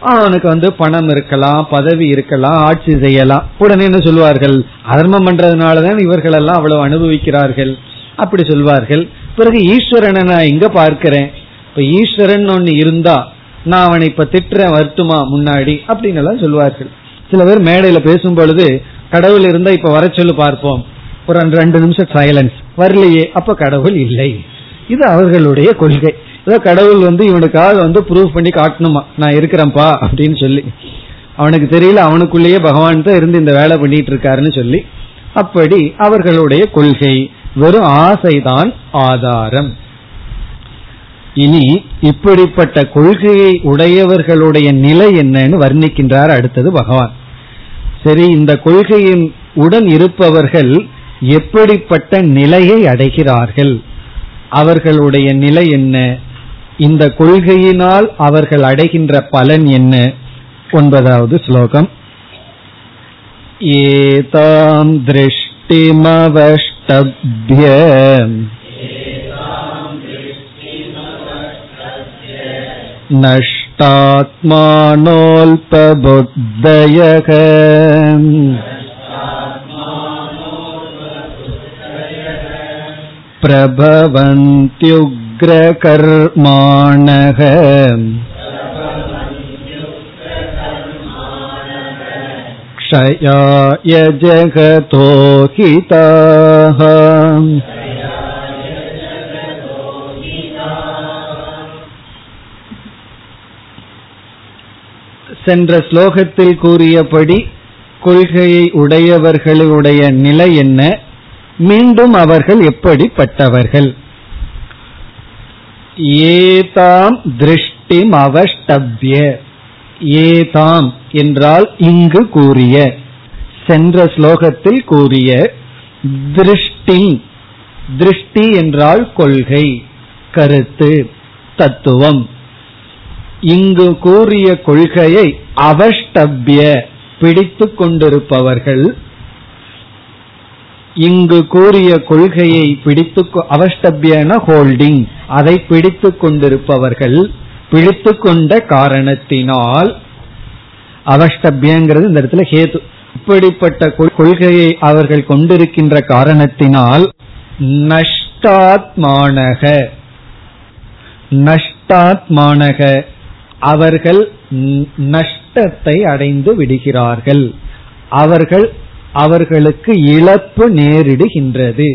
அவனுக்கு வந்து பணம் இருக்கலாம் பதவி இருக்கலாம் ஆட்சி செய்யலாம். உடனே என்ன சொல்வார்கள்? அதர்மம் பண்றதுனாலதான் இவர்கள் எல்லாம் அவ்வளவு அனுபவிக்கிறார்கள். அப்படி சொல்வார்கள். பிறகு ஈஸ்வரனை நான் எங்க பார்க்கிறேன். இப்ப ஈஸ்வரன் ஒன்னு இருந்தா நான் அவனை இப்ப திட்டுறேன் வருத்துமா முன்னாடி அப்படின்னு எல்லாம் சொல்வார்கள். சில பேர் மேடையில பேசும் பொழுது கடவுள் இருந்தா இப்ப வர சொல்லு பார்ப்போம். ஒரு ரெண்டு நிமிஷம் சைலன்ஸ் வரலையே அப்ப கடவுள் இல்லை. இது அவர்களுடைய கொள்கை. ஏதோ கடவுள் வந்து இவனுக்காக வந்து ப்ரூவ் பண்ணி காட்டணுமா? நான் இருக்கிறேன்ப்பா அப்படின்னு சொல்லி. அவனுக்கு தெரியல அவனுக்குள்ளேயே பகவான் தான் இருந்து இந்த வேலை பண்ணிட்டு இருக்காருன்னு சொல்லி. அப்படி அவர்களுடைய கொள்கை வெறும் ஆசைதான் ஆதாரம். இனி இப்படிப்பட்ட கொள்கையை உடையவர்களுடைய நிலை என்னன்னு வர்ணிக்கின்றார் அடுத்தது பகவான். சரி இந்த கொள்கையின் உடன் இருப்பவர்கள் எப்படிப்பட்ட நிலையை அடைகிறார்கள்? அவர்களுடைய நிலை என்ன? இந்த கொள்கையினால் அவர்கள் அடைகின்ற பலன் என்ன? ஒன்பதாவது ஸ்லோகம். ஏதாம் திருஷ்டிமவஷ்டபிய नष्टात्मानोऽल्पबुद्धयः प्रभवन्त्युग्रकर्माणः क्षयाय जगतो हिताः சென்ற ஸ்லோகத்தில் கூறியபடி கொள்கையை உடையவர்களுடைய நிலை என்ன? மீண்டும் அவர்கள் எப்படிப்பட்டவர்கள்? ஏதாம் திருஷ்டிம் அவஷ்டவ்ய ஏதாம் என்றால் இங்கு கூறிய. சென்ற ஸ்லோகத்தில் கூறிய திருஷ்டி. திருஷ்டி என்றால் கொள்கை கருத்து தத்துவம். இங்கு கூறிய கொள்கையை அவஷ்டபிய பிடித்து கொண்டிருப்பவர்கள் இங்கு கூறிய கொள்கையை பிடித்து அவஷ்டபியன ஹோல்டிங் அதை பிடித்து கொண்டிருப்பவர்கள் பிடித்து கொண்ட காரணத்தினால் அவஷ்டபியங்கிறது இந்த இடத்துல ஹேது. இப்படிப்பட்ட கொள்கையை அவர்கள் கொண்டிருக்கின்ற காரணத்தினால் நஷ்டாத்மானக நஷ்டாத்மானக அவர்கள் நஷ்டத்தை அடைந்து விடுகிறார்கள். அவர்கள் அவர்களுக்கு இழப்பு நேரிடுகின்றது.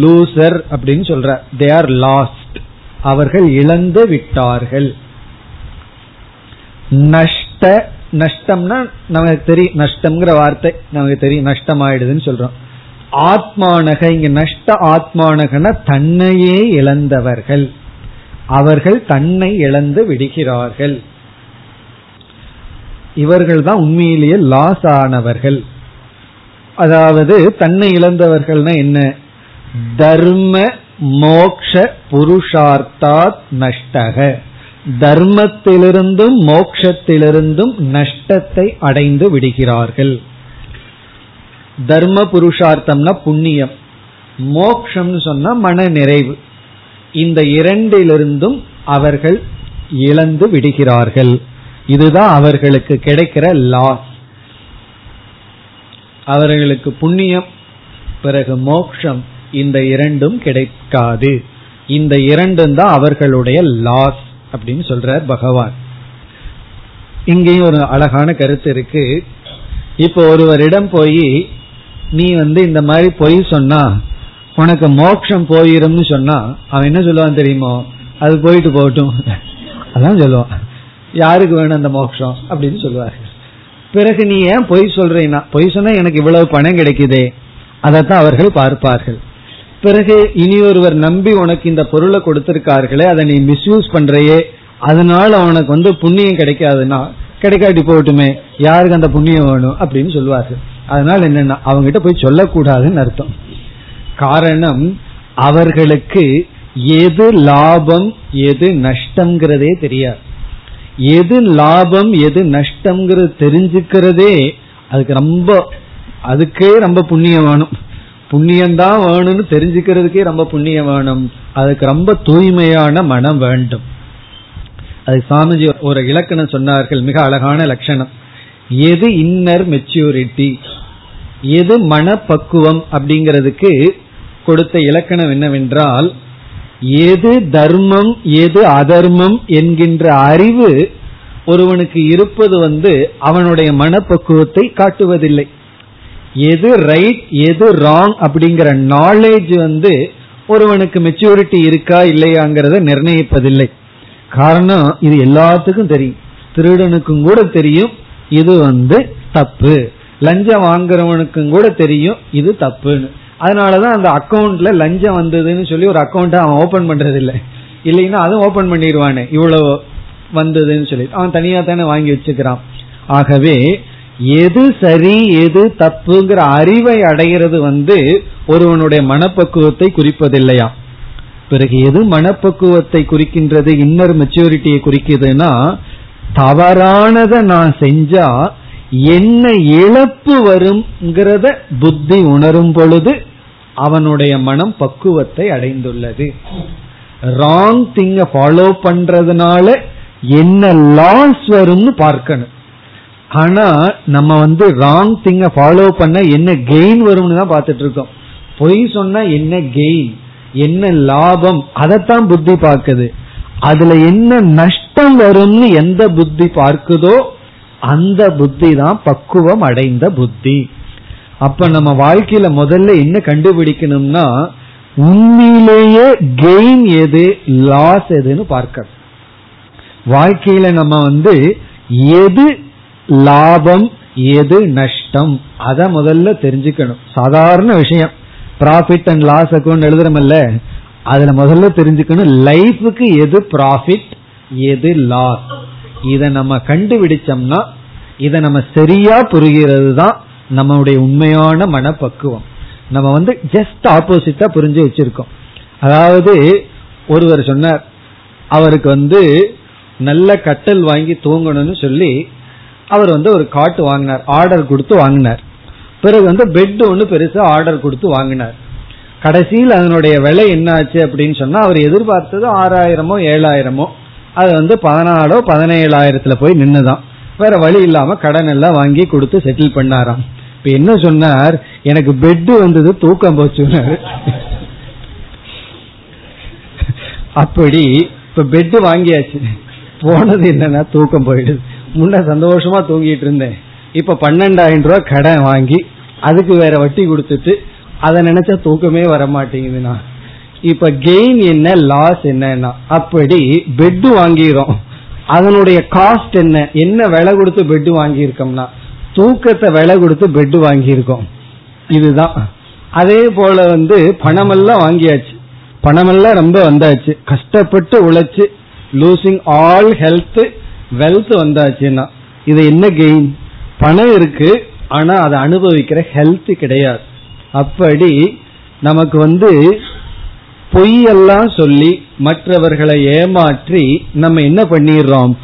லூசர் அப்படின்னு சொல்ற தே ஆர் லாஸ்ட் அவர்கள் இழந்து விட்டார்கள். நஷ்ட நஷ்டம்னா நமக்கு தெரியும் நஷ்டம்ங்கிற வார்த்தை நமக்கு தெரியும் நஷ்டம் ஆயிடுதுன்னு சொல்றோம். ஆத்மானக இங்க நஷ்ட ஆத்மானகன தன்னையே இழந்தவர்கள். அவர்கள் தன்னை இழந்து விடுகிறார்கள். இவர்கள் தான் உண்மையிலேயே லாஸ் ஆனவர்கள். அதாவது தன்னை இழந்தவர்கள்னா என்ன? தர்ம மோக்ஷ புருஷார்த்தாத் நஷ்டக. தர்மத்திலிருந்தும் மோக்ஷத்திலிருந்தும் நஷ்டத்தை அடைந்து விடுகிறார்கள். தர்ம புருஷார்த்தம்னா புண்ணியம். மோக்ஷம்னு சொன்னா மன நிறைவு இந்த இரண்டிலிருந்தும் அவர்கள் இழந்து விடுகிறார்கள். இதுதான் அவர்களுக்கு கிடைக்கிற லாஸ் அவர்களுக்கு புண்ணியம் பிறகு மோக்ஷம் இந்த இரண்டும் கிடைக்காது. இந்த இரண்டும் தான் அவர்களுடைய லாஸ் அப்படின்னு சொல்றார் பகவான். இங்கேயும் ஒரு அழகான கருத்து இருக்கு. இப்போ ஒருவரிடம் போய் நீ வந்து இந்த மாதிரி பொய் சொன்னா உனக்கு மோட்சம் போயிரும்னு சொன்னா அவன் என்ன சொல்லுவான் தெரியுமோ? அது போயிட்டு போகட்டும். அதான் சொல்லுவான். யாருக்கு வேணும் அந்த மோட்சம்? அப்படின்னு சொல்லுவார். பிறகு நீ ஏன் பொய் சொல்றீன்னா பொய் சொன்னா எனக்கு இவ்வளவு பணம் கிடைக்குதே. அதைத்தான் அவர்கள் பார்ப்பார்கள். பிறகு இனி ஒருவர் நம்பி உனக்கு இந்த பொருளை கொடுத்திருக்கார்களே அதை நீ மிஸ்யூஸ் பண்றையே அதனால அவனுக்கு வந்து புண்ணியம் கிடைக்காதுன்னா கிடைக்காட்டி போகட்டுமே யாருக்கு அந்த புண்ணியம் வேணும் அப்படின்னு சொல்லுவார்கள். அதனால என்னன்னா அவங்ககிட்ட போய் சொல்லக்கூடாதுன்னு அர்த்தம். காரணம் அவர்களுக்கு எது லாபம் எது நஷ்டம்ங்கிறதே தெரியாது. எது லாபம் எது நஷ்டம்ங்கிறது தெரிஞ்சுக்கிறதே அதுக்கு ரொம்ப அதுக்கே ரொம்ப புண்ணியம் வேணும். புண்ணியம்தான் வேணும்னு தெரிஞ்சுக்கிறதுக்கே ரொம்ப புண்ணியம் வேணும். அதுக்கு ரொம்ப தூய்மையான மனம் வேண்டும். அது சாமிஜி ஒரு இலக்கணம் சொன்னார்கள் மிக அழகான லட்சணம். எது இன்னர் மெச்சூரிட்டி எது மனப்பக்குவம் அப்படிங்கிறதுக்கு கொடுத்த இலக்கணம் என்னவென்றால் எது தர்மம் எது அதர்மம் என்கின்ற அறிவு ஒருவனுக்கு இருப்பது வந்து அவனுடைய மனப்பக்குவத்தை காட்டுவதில்லை. எது ரைட் எது ராங் அப்படிங்கிற நாலேஜ் வந்து ஒருவனுக்கு மெச்சூரிட்டி இருக்கா இல்லையாங்கிறத நிர்ணயிப்பதில்லை. காரணம் இது எல்லாத்துக்கும் தெரியும். திருடனுக்கும் கூட தெரியும் இது வந்து தப்பு. லஞ்சம் வாங்குறவனுக்கும் கூட தெரியும் இது தப்புன்னு. அதனாலதான் அந்த அக்கௌண்ட்ல லஞ்சம் வந்ததுன்னு சொல்லி ஒரு அக்கௌண்ட் அவன் ஓபன் பண்றது இல்லை இல்லைன்னா அதுவும் ஓபன் பண்ணிடுவானே. இவ்வளவு வந்ததுன்னு சொல்லி. அவன் தனியா தானே வாங்கி வச்சுக்கிறான். ஆகவே எது சரி எது தப்புங்கிற அறிவை அடைகிறது வந்து ஒருவனுடைய மனப்பக்குவத்தை குறிப்பதில்லையா? பிறகு எது மனப்பக்குவத்தை குறிக்கின்றது இன்னர் மெச்சூரிட்டியை குறிக்குதுன்னா தவறானதை நான் செஞ்சா என்ன இழப்பு வருங்கிறத புத்தி உணரும் பொழுது அவனுடைய மனம் பக்குவத்தை அடைந்துள்ளது. ராங் திங்க ஃபாலோ பண்றதுனால என்ன லாஸ் வரும்னு பார்க்கணும். ஆனா நம்ம வந்து ராங் திங்க ஃபாலோ பண்ண என்ன கெயின் வரும்னு தான் பார்த்துட்டு இருக்கோம் பொய் சொன்னா என்ன கெயின் என்ன லாபம் அதைத்தான் புத்தி பார்க்குது. அதுல என்ன நஷ்டம் வரும்னு எந்த புத்தி பார்க்குதோ அந்த புத்தி தான் பக்குவம் அடைந்த புத்தி. அப்ப நம்ம வாழ்க்கையில முதல்ல என்ன கண்டுபிடிக்கணும்னா உண்மையிலேயே கெயின் எது லாஸ் எதுன்னு பார்க்கணும். வாழ்க்கையில நம்ம வந்து எது லாபம் எது நஷ்டம் அத முதல்ல தெரிஞ்சுக்கணும். சாதாரண விஷயம். ப்ராஃபிட் அண்ட் லாஸ் அக்கௌண்ட் எழுதுறமல்ல அதுல முதல்ல தெரிஞ்சுக்கணும் லைஃபுக்கு எது ப்ராஃபிட் எது லாஸ் இத நம்ம கண்டுபிடிச்சோம்னா இத நம்ம சரியா புரிகிறது தான் நம்மளுடைய உண்மையான மனப்பக்குவம். நம்ம வந்து ஜஸ்ட் ஆப்போசிட்டா புரிஞ்சு வச்சிருக்கோம். அதாவது ஒருவர் சொன்னார் அவருக்கு வந்து நல்ல கட்டல் வாங்கி தூங்கணும்னு சொல்லி அவர் வந்து ஒரு காட்டு வாங்கினார் ஆர்டர் கொடுத்து வாங்கினார். பிறகு வந்து பெட் ஒன்று பெருசா ஆர்டர் கொடுத்து வாங்கினார். கடைசியில் அதனுடைய விலை என்ன ஆச்சு அப்படின்னு சொன்னா அவர் எதிர்பார்த்தது ஆறாயிரமோ ஏழாயிரமோ அது வந்து பதினாலோ பதினேழாயிரத்துல போய் நின்றுதான் வேற வழி இல்லாம கடன் எல்லாம் வாங்கி கொடுத்து செட்டில் பண்ணாராம். இப்ப என்ன சொன்னார்? எனக்கு பெட் வந்தது தூக்கம் போச்சுனாரு அப்படி இப்ப பெட் வாங்கியாச்சு. போனது என்னன்னா தூக்கம் போயிடுது. முன்ன சந்தோஷமா தூங்கிட்டு இருந்தேன். இப்ப பன்னெண்டாயிரம் ரூபாய் கடன் வாங்கி அதுக்கு வேற வட்டி கொடுத்துட்டு அதை நினைச்சா தூக்கமே வர மாட்டேங்குதுண்ணா. இப்ப கெயின் என்ன லாஸ் என்னன்னா அப்படி பெட் வாங்கிறோம் அதனுடைய காஸ்ட் என்ன? என்ன விலை கொடுத்து பெட் வாங்கியிருக்கோம்னா தூக்கத்தை விலை கொடுத்து பெட் வாங்கியிருக்கோம். இதுதான். அதே போல வந்து பணமெல்லாம் வாங்கியாச்சு. பணமெல்லாம் ரொம்ப வந்தாச்சு. கஷ்டப்பட்டு உழைச்சு லூசிங் ஆல் ஹெல்த் வெல்த் வந்தாச்சுன்னா இது என்ன கெயின் பணம் இருக்கு ஆனா அதை அனுபவிக்கிற ஹெல்த் கிடையாது. அப்படி நமக்கு வந்து பொய்யெல்லாம் சொல்லி மற்றவர்களை ஏமாற்றி நம்ம என்ன பண்ணிடுறோம்?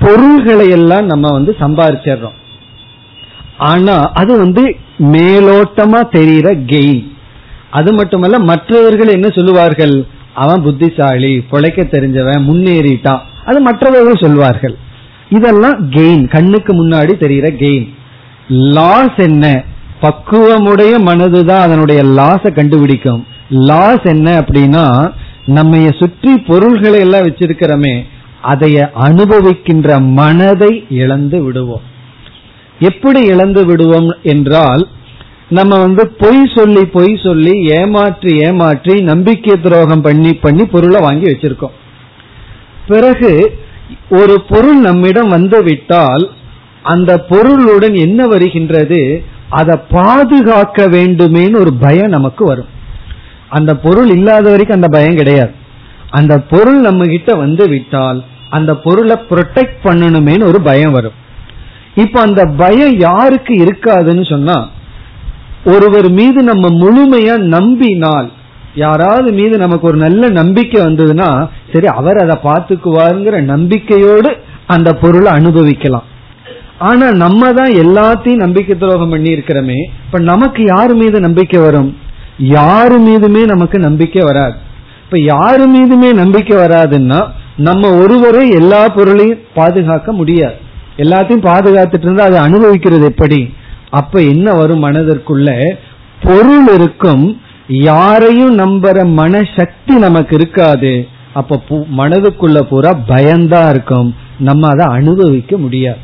பொருள்களை எல்லாம் நம்ம வந்து சம்பாதிச்சிடுறோம் ஆனா அது வந்து மேலோட்டமா தெரிகிற கெயின் அது மட்டுமல்ல மற்றவர்கள் என்ன சொல்லுவார்கள்? அவன் புத்திசாலி பொழைக்க தெரிஞ்சவன் முன்னேறிட்டான். அது மற்றவர்கள் சொல்வார்கள். இதெல்லாம் கெயின் கண்ணுக்கு முன்னாடி தெரிகிற கெயின். லாஸ் என்ன? பக்குவமுடைய மனதுதான் அதனுடைய லாஸ கண்டுபிடிக்கும். லாஸ் என்ன அப்படின்னா நம்ம சுற்றி பொருள்களை எல்லாம் வச்சிருக்கிறோமே அதைய அனுபவிக்கின்ற மனதை இழந்து விடுவோம். எப்படி இழந்து விடுவோம் என்றால் நம்ம வந்து பொய் சொல்லி பொய் சொல்லி ஏமாற்றி ஏமாற்றி நம்பிக்கை துரோகம் பண்ணி பண்ணி பொருளை வாங்கி வச்சிருக்கோம். பிறகு ஒரு பொருள் நம்மிடம் வந்து விட்டால் அந்த பொருளுடன் என்ன வருகின்றது அதை பாதுகாக்க வேண்டுமேன்னு ஒரு பயம் நமக்கு வரும். அந்த பொருள் இல்லாத வரைக்கும் அந்த பயம் கிடையாது. அந்த பொருள் நம்ம கிட்ட வந்து விட்டால் அந்த பொருளை ப்ரொடெக்ட் பண்ணணுமேனு ஒரு பயம் வரும். இப்ப அந்த பயம் யாருக்கு இருக்காதுன்னு சொன்னா ஒருவர் மீது நம்ம முழுமையா நம்பினால் யாராவது மீது நமக்கு ஒரு நல்ல நம்பிக்கை வந்ததுன்னா சரி அவர் அதை பார்த்துக்குவாருங்கிற நம்பிக்கையோடு அந்த பொருளை அனுபவிக்கலாம். ஆனா நம்ம தான் எல்லாத்தையும் நம்பிக்கை துரோகம் பண்ணி இருக்கிறோமே இப்ப நமக்கு யாரு மீது நம்பிக்கை வரும்? யாரு மீதுமே நமக்கு நம்பிக்கை வராது. இப்ப யாரு மீதுமே நம்பிக்கை வராதுன்னா நம்ம ஒருவரை எல்லா பொருளையும் பாதுகாக்க முடியாது. எல்லாத்தையும் பாதுகாத்துட்டு இருந்தா அதை அனுபவிக்கிறது எப்படி? அப்ப என்ன வரும் மனதிற்குள்ள? பொருள் இருக்கும். யாரையும் நம்புற மனசக்தி நமக்கு இருக்காது. அப்ப மனதுக்குள்ள பூரா பயந்தா இருக்கும். நம்ம அதை அனுபவிக்க முடியாது.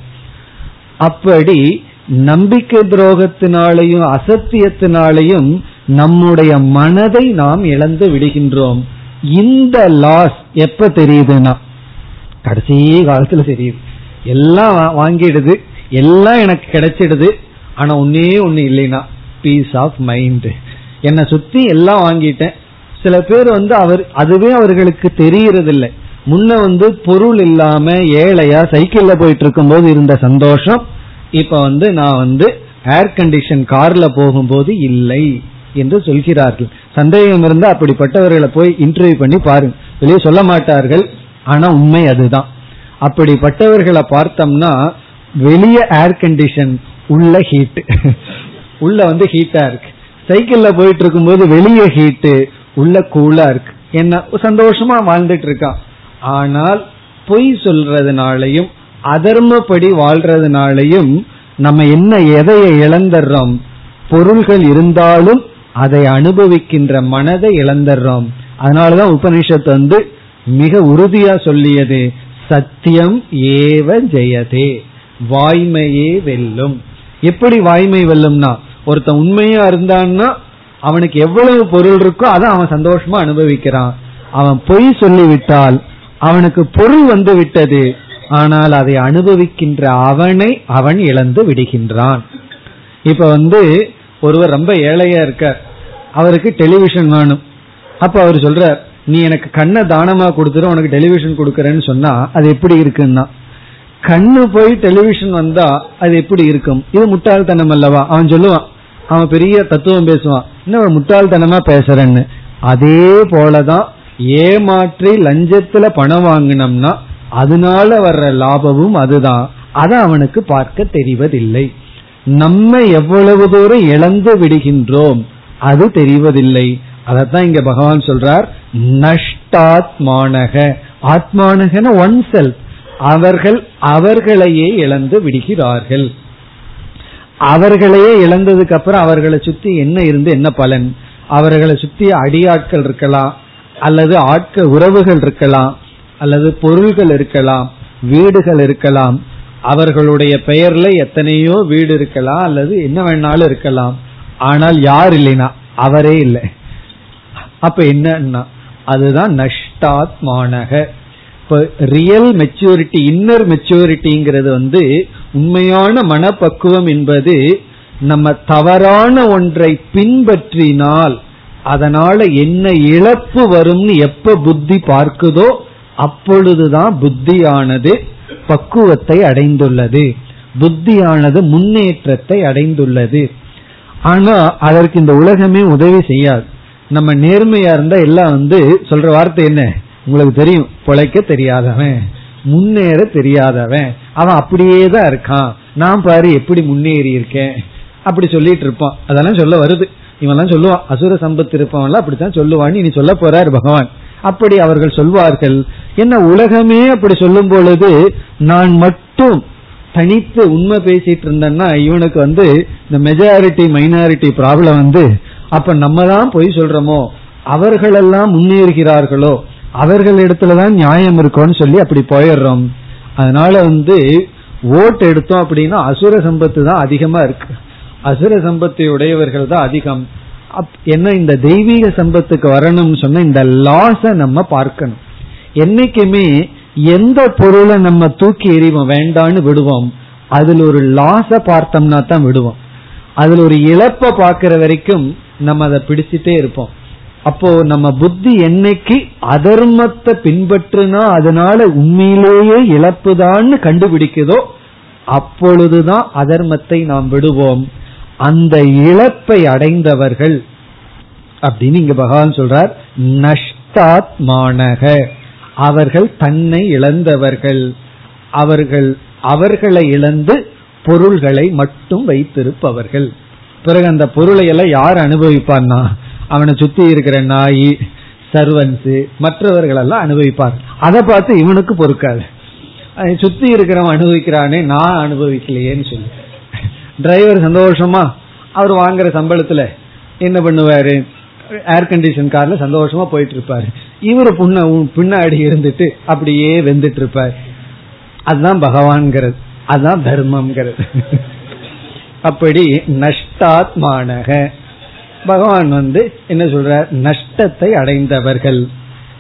அப்படி நம்பிக்கை துரோகத்தினாலையும் அசத்தியத்தினாலையும் நம்முடைய மனதை நாம் இழந்து விடுகின்றோம். இந்த லாஸ் எப்ப தெரியுதுன்னா? கடைசி காலத்துல தெரியுது. எல்லாம் வாங்கிடுது. எல்லாம் எனக்கு கிடைச்சிடுது. ஆனா ஒன்னே ஒன்னு இல்லைன்னா பீஸ் ஆஃப் மைண்ட் என்னை சுத்தி எல்லாம் வாங்கிட்டேன். சில பேர் வந்து அவர் அதுவே அவர்களுக்கு தெரியறதில்லை. முன்ன வந்து பொருள் இல்லாம ஏழையா சைக்கிள்ல போயிட்டு இருக்கும் போது இருந்த சந்தோஷம் இப்ப வந்து நான் வந்து ஏர் கண்டிஷன் கார்ல போகும்போது இல்லை என்று சொல்கிறார்கள். சந்தேகம் இருந்தா அப்படிப்பட்டவர்களை போய் இன்டர்வியூ பண்ணி பாருங்க. வெளியே சொல்ல மாட்டார்கள். ஆனா உண்மை அதுதான். அப்படிப்பட்டவர்களை பார்த்தோம்னா வெளியே ஏர் கண்டிஷன் உள்ள ஹீட் உள்ள வந்து ஹீட்டா இருக்கு. சைக்கிள்ல போயிட்டு இருக்கும்போது வெளியே ஹீட்டு உள்ள கூலா இருக்கு. என்ன? சந்தோஷமா வாழ்ந்துட்டு இருக்கான் ஆனால் பொய் சொல்றதுனாலையும் அதர்மப்படி வாழ்றதுனாலையும் நம்ம என்ன எதையை இழந்துடுறோம் பொருள்கள் இருந்தாலும் அதை அனுபவிக்கின்ற மனதை இழந்துடுறோம் அதனாலதான் உபனிஷத்து வந்து மிக உறுதியா சொல்லியது சத்தியம் ஏவ ஜெயதே. வாய்மையே வெல்லும். எப்படி வாய்மை வெல்லும்னா ஒருத்தன் உண்மையா இருந்தான்னா அவனுக்கு எவ்வளவு பொருள் இருக்கோ அதை அவன் சந்தோஷமா அனுபவிக்கிறான். அவன் பொய் சொல்லிவிட்டால் அவனுக்கு பொருள் வந்து விட்டது. ஆனால் அதை அனுபவிக்கின்ற அவனை அவன் இழந்து விடுகின்றான். இப்ப வந்து ஒருவர் ரொம்ப ஏழையா இருக்க அவருக்கு டெலிவிஷன் வேணும். அப்ப அவர் சொல்ற நீ எனக்கு கண்ணை தானமா கொடுத்துரு உனக்கு டெலிவிஷன் கொடுக்கறேன்னு சொன்னா அது எப்படி இருக்குன்னா? கண்ணு போய் டெலிவிஷன் வந்தா அது எப்படி இருக்கும்? இது முட்டாள்தனம் அல்லவா? அவன் சொல்லுவான். அவன் பெரிய தத்துவம் பேசுவான். இன்னும் முட்டாள்தனமா பேசுறேன்னு? அதே போலதான் ஏமாற்றி லஞ்சத்துல பணம் வாங்கினோம்னா அதனால வர்ற லாபமும் அதுதான். அதை அவனுக்கு பார்க்க தெரிவதில்லை. நம்ம எவ்வளவு தூரம் இழந்து விடுகின்றோம் அது தெரிவதில்லை. அதத்தான் இங்க பகவான் சொல்றார் நஷ்டாத்மானக. ஆத்மானகன ஒன் செல்ஃப் அவர்கள் அவர்களையே இழந்து விடுகிறார்கள். அவர்களையே இழந்ததுக்கு அப்புறம் அவர்களை சுத்தி என்ன இருந்து என்ன பலன்? அவர்களை சுத்தி அடியாட்கள் இருக்கலாம் அல்லது ஆட்கள் உறவுகள் இருக்கலாம் அல்லது பொருள்கள் இருக்கலாம் வீடுகள் இருக்கலாம். அவர்களுடைய பெயர்ல எத்தனையோ வீடு இருக்கலாம் அல்லது என்ன வேணாலும் இருக்கலாம். ஆனால் யார் இல்லைனா அவரே இல்லை. அப்ப என்னன்னா அதுதான் நஷ்டாத்மானக. இப்ப ரியல் மெச்சூரிட்டி இன்னர் மெச்சூரிட்டிங்கிறது வந்து உண்மையான மனப்பக்குவம் என்பது நம்ம தவறான ஒன்றை பின்பற்றினால் அதனால என்ன இழப்பு வரும்னு எப்ப புத்தி பார்க்குதோ அப்பொழுதுதான் புத்தியானது பக்குவத்தை அடைந்துள்ளது. புத்தியானது முன்னேற்றத்தை அடைந்துள்ளது. ஆனா அதற்கு இந்த உலகமே உதவி செய்யாது. நம்ம நேர்மையா இருந்தா எல்லாம் வந்து சொல்ற வார்த்தை என்ன? உங்களுக்கு தெரியும். பொழைக்க தெரியாதவன். முன்னேற தெரியாதவன். அவன் அப்படியே தான் இருக்கான். நான் பாரு எப்படி முன்னேறி இருக்கேன். அப்படி சொல்லிட்டு இருப்பான். அதெல்லாம் சொல்ல வருது. இவெல்லாம் சொல்லுவான் அசுர சம்பத்து இருப்பவன்லாம் அப்படித்தான் சொல்லுவான்னு இனி சொல்ல போறார் பகவான். அப்படி அவர்கள் சொல்வார்கள். என்ன உலகமே அப்படி சொல்லும் பொழுது நான் மட்டும் தனித்து உண்மை பேசிட்டு இருந்தேன்னா இவனுக்கு வந்து இந்த மெஜாரிட்டி மைனாரிட்டி ப்ராப்ளம் வந்து அப்ப நம்ம தான் பொய் சொல்றோமோ? அவர்களெல்லாம் முன்னேறுகிறார்களோ? அவர்கள் இடத்துலதான் நியாயம் இருக்கும்னு சொல்லி அப்படி போயிடுறோம். அதனால வந்து ஓட்டு எடுத்தோம் அப்படின்னா அசுர சம்பத்து தான் அதிகமா இருக்கு. அசுர சம்பத்தை உடையவர்கள் தான் அதிகம். என்ன இந்த தெய்வீக சம்பத்துக்கு வரணும்னு சொன்னா இந்த லாஸ நம்ம பார்க்கணும். என்னைக்குமே எந்த பொருளை நம்ம தூக்கி எறிவோம் வேண்டான்னு விடுவோம் அதுல ஒரு லாஸ பார்த்தோம்னா தான் விடுவோம். அதுல ஒரு இழப்ப பாக்குற வரைக்கும் நம்ம அதை பிடிச்சிட்டே இருப்போம். அப்போ நம்ம புத்தி என்னைக்கு அதர்மத்தை பின்பற்றுனா அதனால உண்மையிலேயே இழப்புதான்னு கண்டுபிடிக்குதோ அப்பொழுதுதான் அதர்மத்தை நாம் விடுவோம். அந்த இழப்பை அடைந்தவர்கள் அப்படின்னு இங்க பகவான் சொல்றார் நஷ்டாத்மானக. அவர்கள் தன்னை இழந்தவர்கள். அவர்கள் அவர்களை இழந்து பொருள்களை மட்டும் வைத்திருப்பவர்கள். பிறகு அந்த பொருளை எல்லாம் யார் அனுபவிப்பான்னா? அவனை சுத்தி இருக்கிற நாய் சர்வன்ஸ் மற்றவர்கள் எல்லாம் அனுபவிப்பார். அதை பார்த்து இவனுக்கு பொறுக்காது. சுத்தி இருக்கிறவன் அனுபவிக்கிறானே நான் அனுபவிக்கலையேன்னு சொல்லி. டிரைவர் சந்தோஷமா? அவர் வாங்குற சம்பளத்துல என்ன பண்ணுவாரு? ஏர் கண்டிஷன் கார்ல சந்தோஷமா போயிட்டு இருப்பாரு இவரு புண்ண பின்னாடி இருந்துட்டு அப்படியே வெந்துட்டு இருப்பார் அதுதான் பகவான்கிறது. அதான் தர்மம்ங்கிறது. அப்படி நஷ்டாத்மானக. பகவான் வந்து என்ன சொல்ற நஷ்டத்தை அடைந்தவர்கள்.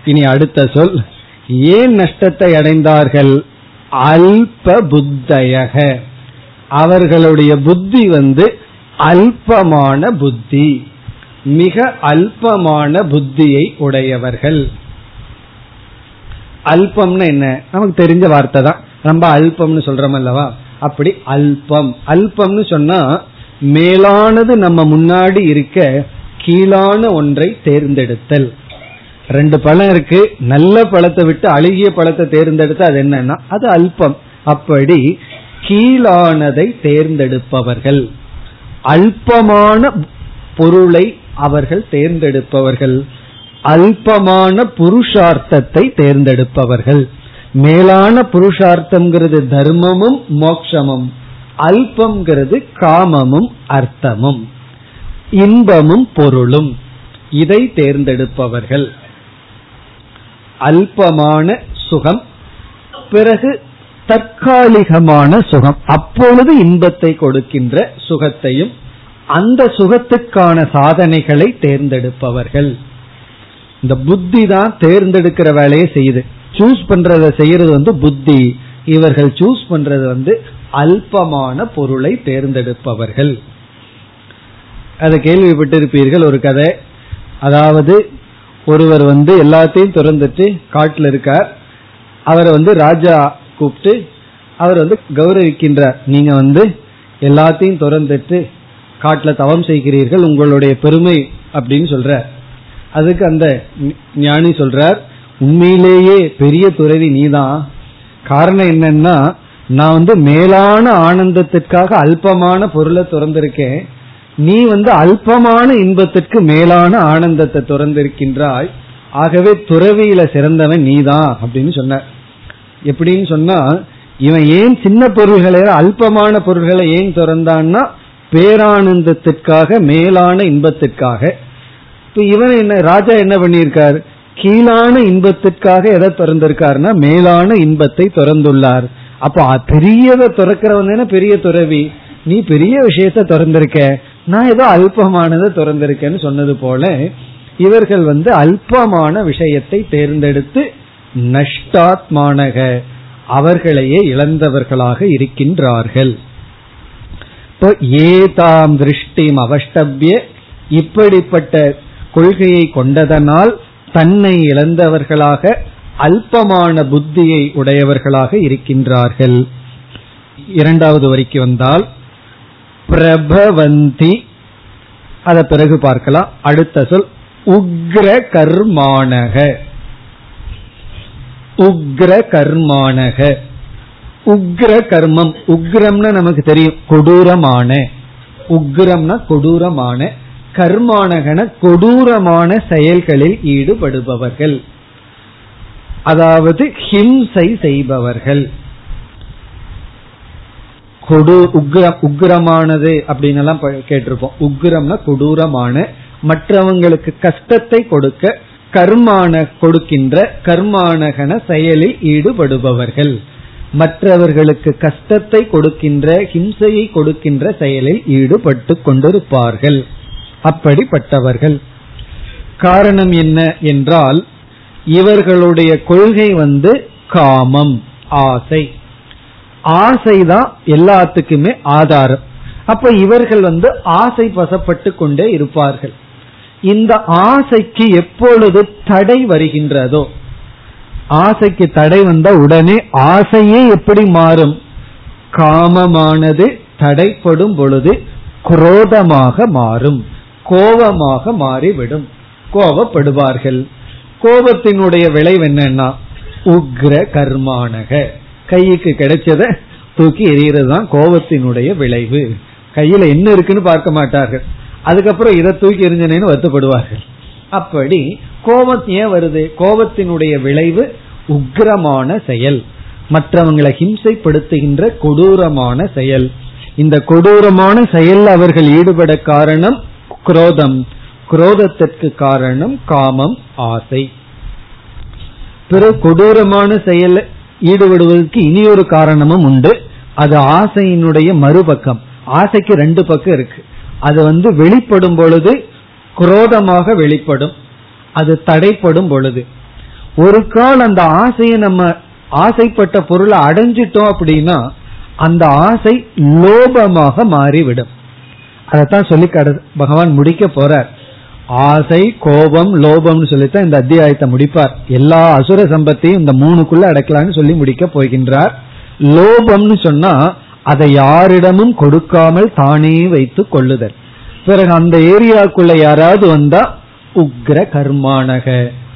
இனி அடுத்த சொல். ஏன் நஷ்டத்தை அடைந்தார்கள்? அல்ப புத்தயக. அவர்களுடைய புத்தி வந்து அல்பமான புத்தி. மிக அல்பமான புத்தியை உடையவர்கள். அல்பம்னு என்ன? நமக்கு தெரிஞ்ச வார்த்தை தான். ரொம்ப அல்பம்னு சொல்றோம் அல்லவா அப்படி அல்பம். அல்பம்னு சொன்னா மேலானது நம்ம முன்னாடி இருக்க கீழான ஒன்றை தேர்ந்தெடுத்தல். ரெண்டு பழம் இருக்கு நல்ல பழத்தை விட்டு அழுகிய பழத்தை தேர்ந்தெடுத்து அது என்னன்னா அது அல்பம். அப்படி கீழானதை தேர்ந்தெடுப்பவர்கள். அல்பமான பொருளை அவர்கள் தேர்ந்தெடுப்பவர்கள். அல்பமான புருஷார்த்தத்தை தேர்ந்தெடுப்பவர்கள். மேலான புருஷார்த்தம்ங்கிறது தர்மமும் மோக்ஷமும். அல்பம்ங்கிறது காமமும் அர்த்தமும். இன்பமும் பொருளும். இதை தேர்ந்தெடுப்பவர்கள். அல்பமான சுகம் பிறகு தற்காலிகமான சுகம். அப்பொழுது இன்பத்தை கொடுக்கின்ற சுகத்தையும் அந்த சுகத்துக்கான சாதனைகளை தேர்ந்தெடுப்பவர்கள். இந்த புத்தி தான் தேர்ந்தெடுக்கிற வேலையை செய்யுது. சூஸ் பண்றத செய்யறது வந்து புத்தி. இவர்கள் சூஸ் பண்றது வந்து அல்பமான பொருளை தேர்ந்தெடுப்பவர்கள். அதை கேள்விப்பட்டிருப்பீர்கள் ஒரு கதை. அதாவது ஒருவர் வந்து எல்லாத்தையும் திறந்துட்டு காட்டில் இருக்கார். அவரை வந்து ராஜா கூப்பிட்டு அவர் வந்து கௌரவிக்கின்றார். நீங்க வந்து எல்லாத்தையும் திறந்துட்டு காட்டில் தவம் செய்கிறீர்கள் உங்களுடைய பெருமை அப்படின்னு சொல்ற அதுக்கு அந்த ஞானி சொல்றார். உண்மையிலேயே பெரிய துறவி நீதான். காரணம் என்னன்னா நான் வந்து மேலான ஆனந்தத்திற்காக அல்பமான பொருளை திறந்திருக்கேன். நீ வந்து அல்பமான இன்பத்திற்கு மேலான ஆனந்தத்தை திறந்திருக்கின்றாய். ஆகவே துறவியில சிறந்தவன் நீதான் அப்படின்னு சொன்ன எப்படின்னு சொன்னா இவன் ஏன் சின்ன பொருள்களை அல்பமான பொருள்களை ஏன் திறந்தான்னா பேரானந்தத்திற்காக மேலான இன்பத்திற்காக. இப்ப இவன் என்ன ராஜா என்ன பண்ணியிருக்கார்? கீழான இன்பத்திற்காக எதை திறந்திருக்காருன்னா மேலான இன்பத்தை திறந்துள்ளார். அப்ப பெரியதை திறக்கிறவன் பெரிய துறவி. நீ பெரிய விஷயத்த திறந்திருக்க. நான் ஏதோ அல்பமானதை திறந்திருக்கேன்னு சொன்னது போல இவர்கள் வந்து அல்பமான விஷயத்தை தேர்ந்தெடுத்து நஷ்டாத்மானக அவர்களையே இழந்தவர்களாக இருக்கின்றார்கள். இப்போ ஏதாம் திருஷ்டிம் அவஷ்டபிய இப்படிப்பட்ட கொள்கையை கொண்டதனால் தன்னை இழந்தவர்களாக அல்பமான புத்தியை உடையவர்களாக இருக்கின்றார்கள். இரண்டாவது வரைக்கு வந்தால் பிரபவந்தி. அத பிறகு பார்க்கலாம். அடுத்த சொல் உக்ர கர்மானக. உக்ர கர்மானக. உக்ர கர்மம் உக்ரம்னா நமக்கு தெரியும் கொடூரமான. உக்ரம்னா கொடூரமான. கர்மானகன கொடூரமான செயல்களில் ஈடுபடுபவர்கள். அதாவது ஹிம்சை செய்பவர்கள். கொடு உக்ர உக்ரமானது அப்படின்னு எல்லாம் கேட்டிருப்போம். உக்ரம்னா கொடூரமான மற்றவங்களுக்கு கஷ்டத்தை கொடுக்க கர்மான கொடுக்கின்ற கர்மானகன செயலில் ஈடுபடுபவர்கள். மற்றவர்களுக்கு கஷ்டத்தை கொடுக்கின்ற ஹிம்சையை கொடுக்கின்ற செயலில் ஈடுபட்டு கொண்டிருப்பார்கள். அப்படிப்பட்டவர்கள். காரணம் என்ன என்றால் இவர்களுடைய கொள்கை வந்து காமம் ஆசை. ஆசைதான் எல்லாத்துக்குமே ஆதாரம். அப்ப இவர்கள் வந்து ஆசை வசப்பட்டு கொண்டே இருப்பார்கள். இந்த ஆசைக்கு எப்பொழுது தடை வருகின்றதோ ஆசைக்கு தடை வந்த உடனே ஆசையே எப்படி மாறும்? காமமானது தடைப்படும் பொழுது குரோதமாக மாறும். கோபமாக மாறிவிடும். கோபப்படுவார்கள். கோபத்தினுடைய விளைவு என்னன்னா உக்ர கர்மானக. கைக்கு கிடைச்சத தூக்கி எறிகிறது தான் கோபத்தினுடைய விளைவு. கையில என்ன இருக்குன்னு பார்க்க மாட்டார்கள். அதுக்கப்புறம் இதை தூக்கி எறிஞ்சனேன்னு வருத்தப்படுவார்கள். அப்படி கோபம் ஏன் வருது? கோபத்தினுடைய விளைவு உக்ரமான செயல். மற்றவங்களை ஹிம்சைப்படுத்துகின்ற கொடூரமான செயல். இந்த கொடூரமான செயல் அவர்கள் ஈடுபட காரணம் குரோதம். குரோதத்திற்கு காரணம் காமம் ஆசை. பிறகு கொடூரமான செயல் ஈடுபடுவதற்கு இனி ஒரு காரணமும் உண்டு. அது ஆசையினுடைய மறுபக்கம். ஆசைக்கு ரெண்டு பக்கம் இருக்கு. அது வந்து வெளிப்படும் பொழுது குரோதமாக வெளிப்படும். அது தடைப்படும் பொழுது. ஒரு கால் அந்த ஆசையை நம்ம ஆசைப்பட்ட பொருளை அடைஞ்சிட்டோம் அப்படின்னா அந்த ஆசை லோபமாக மாறிவிடும். அதைத்தான் சொல்லி பகவான் முடிக்க போறார். ஆசை கோபம் லோபம்னு சொல்லித்தான் இந்த அத்தியாயத்தை முடிப்பார். எல்லா அசுர சம்பத்தையும் இந்த மூணுக்குள்ள அடைக்கலாம்னு சொல்லி முடிக்க போகின்றார். லோபம்னு சொன்னா அதை யாரிடமும் கொடுக்காமல் தானே வைத்து கொள்ளுதல். பிறகு அந்த ஏரியாக்குள்ள யாராவது வந்தா உக்ர கர்மானக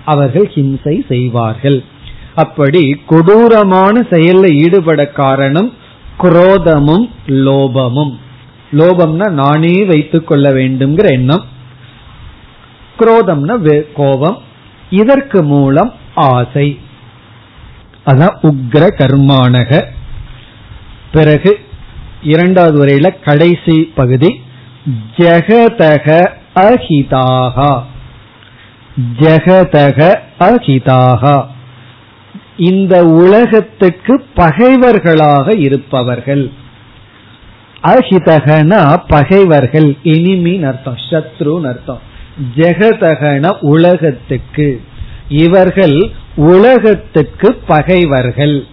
அவர்கள் ஹிம்சை செய்வார்கள். அப்படி கொடூரமான செயல்ல ஈடுபட காரணம் குரோதமும் லோபமும். லோபம்னா நானே வைத்துக் கொள்ள வேண்டும்ங்கிற எண்ணம். குரோதம்னா கோபம். இதற்கு மூலம் ஆசை. அதான் உக்ர கர்மானக. பிறகு இரண்டாவது வரையில கடைசி பகுதி. ஜெகதக அஹிதாகா ஜெகதக அஹிதாகா இந்த உலகத்துக்கு பகைவர்களாக இருப்பவர்கள். அஹிதகனா பகைவர்கள். இனிமின் அர்த்தம்? சத்ருன்னு அர்த்தம்? ஜெகதகன உலகத்துக்கு. இவர்கள் உலகத்துக்கு பகைவர்கள்.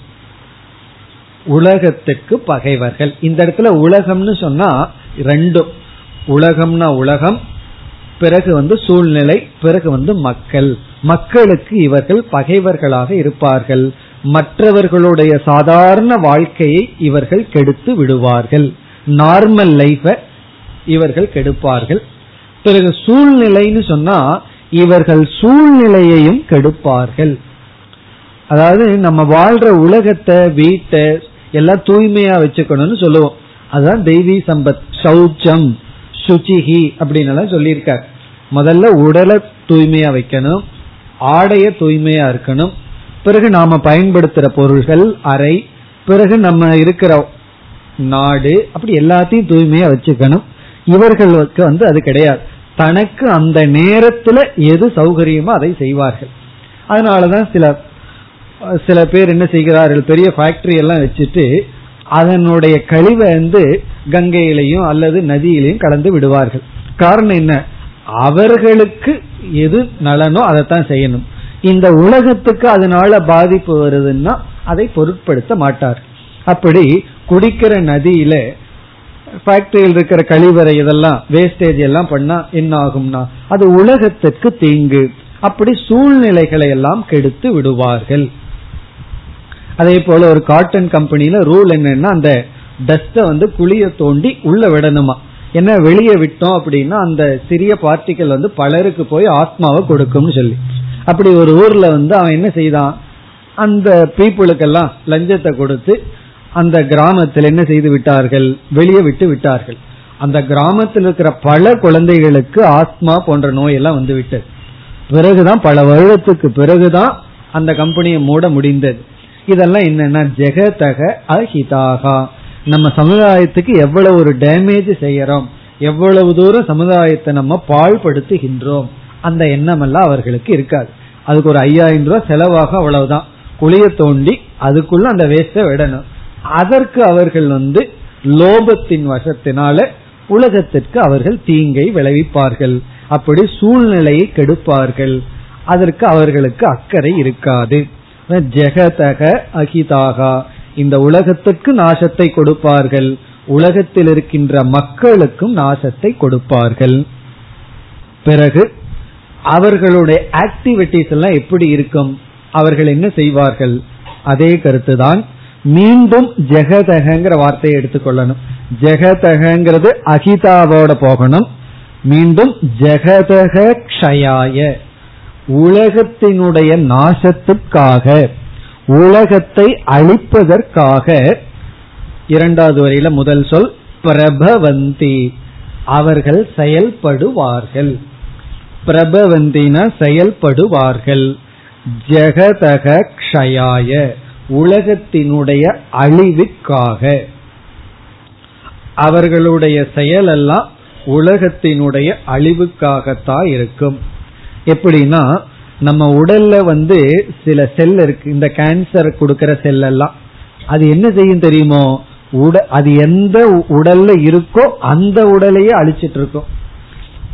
உலகத்துக்கு பகைவர்கள். இந்த இடத்துல உலகம்னு சொன்னா ரெண்டும். உலகம்னா உலகம் பிறகு வந்து சூழ்நிலை பிறகு வந்து மக்கள். மக்களுக்கு இவர்கள் பகைவர்களாக இருப்பார்கள். மற்றவர்களுடைய சாதாரண வாழ்க்கையை இவர்கள் கெடுத்து விடுவார்கள். நார்மல் லைஃப இவர்கள் கெடுப்பார்கள். பிறகு சூழ்நிலைன்னு சொன்னா இவர்கள் சூழ்நிலையையும் கெடுப்பார்கள். அதாவது நம்ம வாழ்ற உலகத்தை வீட்டை எல்லாம் தூய்மையா வச்சுக்கணும்னு சொல்லுவோம். அதுதான் தெய்வீ சம்பத் சௌச்சம் சுச்சிகி அப்படின்னு எல்லாம் சொல்லியிருக்கார். முதல்ல உடலை தூய்மையா வைக்கணும் ஆடைய தூய்மையா இருக்கணும். பிறகு நாம பயன்படுத்துற பொருள்கள் அறை பிறகு நம்ம இருக்கிற நாடு அப்படி எல்லாத்தையும் தூய்மையா வச்சுக்கணும். இவர்களுக்கு வந்து அது கிடையாது. தனக்கு அந்த நேரத்துல எது சௌகரியமோ அதை செய்வார்கள். அதனாலதான் சில சில பேர் என்ன செய்கிறார்கள் பெரிய ஃபேக்டரி எல்லாம் வச்சுட்டு அதனுடைய கழிவை வந்து கங்கையிலையும் அல்லது நதியிலையும் கலந்து விடுவார்கள். காரணம் என்ன? அவர்களுக்கு எது நலனோ அதைத்தான் செய்யணும். இந்த உலகத்துக்கு அதனால பாதிப்பு வருதுன்னா அதை பொருட்படுத்த மாட்டார் அப்படி குடிக்கிற நதியில ஃபேக்டரியில் இருக்கிற கழிவறை இதெல்லாம் வேஸ்டேஜ் எல்லாம் பண்ணா என்ன ஆகும்னா அது உலகத்துக்கு தீங்கு. அப்படி சூழ்நிலைகளை எல்லாம் கெடுத்து விடுவார்கள். அதே போல ஒரு காட்டன் கம்பெனில ரூல் என்னன்னா அந்த டஸ்ட வந்து குழிய தோண்டி உள்ள விடணுமா? என்ன வெளியே விட்டோம் அப்படின்னா அந்த சிறிய பார்ட்டிகள் வந்து பலருக்கு போய் ஆத்மாவை கொடுக்கும்னு சொல்லி. அப்படி ஒரு ஊர்ல வந்து அவன் என்ன செய்தான்? அந்த பீப்புளுக்கெல்லாம் லஞ்சத்தை கொடுத்து அந்த கிராமத்தில் என்ன செய்து விட்டார்கள்? வெளியே விட்டு விட்டார்கள். அந்த கிராமத்தில் இருக்கிற பல குழந்தைகளுக்கு ஆத்மா போன்ற நோயெல்லாம் வந்து விட்டது பிறகுதான் பல வருடத்துக்கு பிறகுதான் அந்த கம்பெனியை மூட முடிந்தது. இதெல்லாம் என்னன்னா ஜெகதக அஹிதாகா. நம்ம சமுதாயத்துக்கு எவ்வளவு ஒரு டேமேஜ் செய்யறோம். எவ்வளவு தூரம் சமுதாயத்தை நம்ம பாழ்படுத்துகின்றோம். அந்த எண்ணம் எல்லாம் அவர்களுக்கு இருக்காது. அதுக்கு ஒரு ஐயாயிரம் ரூபாய் செலவாக அவ்வளவுதான். குளிய தோண்டி அதுக்குள்ள அந்த வேஸ்ட விடணும். அதற்கு அவர்கள் வந்து லோபத்தின் வசத்தினால உலகத்திற்கு அவர்கள் தீங்கை விளைவிப்பார்கள். அப்படி சூழ்நிலையை கெடுப்பார்கள். அதற்கு அவர்களுக்கு அக்கறை இருக்காது. ஜெகதக அகிதாகா. இந்த உலகத்துக்கு நாசத்தை கொடுப்பார்கள். உலகத்தில் இருக்கின்ற மக்களுக்கும் நாசத்தை கொடுப்பார்கள். பிறகு அவர்களுடைய ஆக்டிவிட்டிஸ் எல்லாம் எப்படி இருக்கும்? அவர்கள் என்ன செய்வார்கள்? அதே கருத்துதான் மீண்டும் ஜெகதகங்கிற வார்த்தையை எடுத்துக்கொள்ளணும். ஜெகதகங்கிறது அகிதாவோட போகணும். மீண்டும் ஜெகதக க்ஷயாய. உலகத்தினுடைய நாசத்துக்காக உலகத்தை அழிப்பதற்காக இரண்டாவது வரையில முதல் சொல் பிரபவந்தி. அவர்கள் செயல்படுவார்கள். பிரபவந்தின செயல்படுவார்கள். ஜெகதக க்ஷயாய. உலகத்தினுடைய அழிவுக்காக அவர்களுடைய செயலெல்லாம் உலகத்தினுடைய அழிவுக்காகத்தான் இருக்கும். எப்படின்னா நம்ம உடல்ல வந்து சில செல் இருக்கு இந்த கேன்சர் கொடுக்கற செல் எல்லாம் அது என்ன செய்யும் தெரியுமோ? உட அது எந்த உடல்ல இருக்கோ அந்த உடலையே அழிச்சிட்டு இருக்கும்.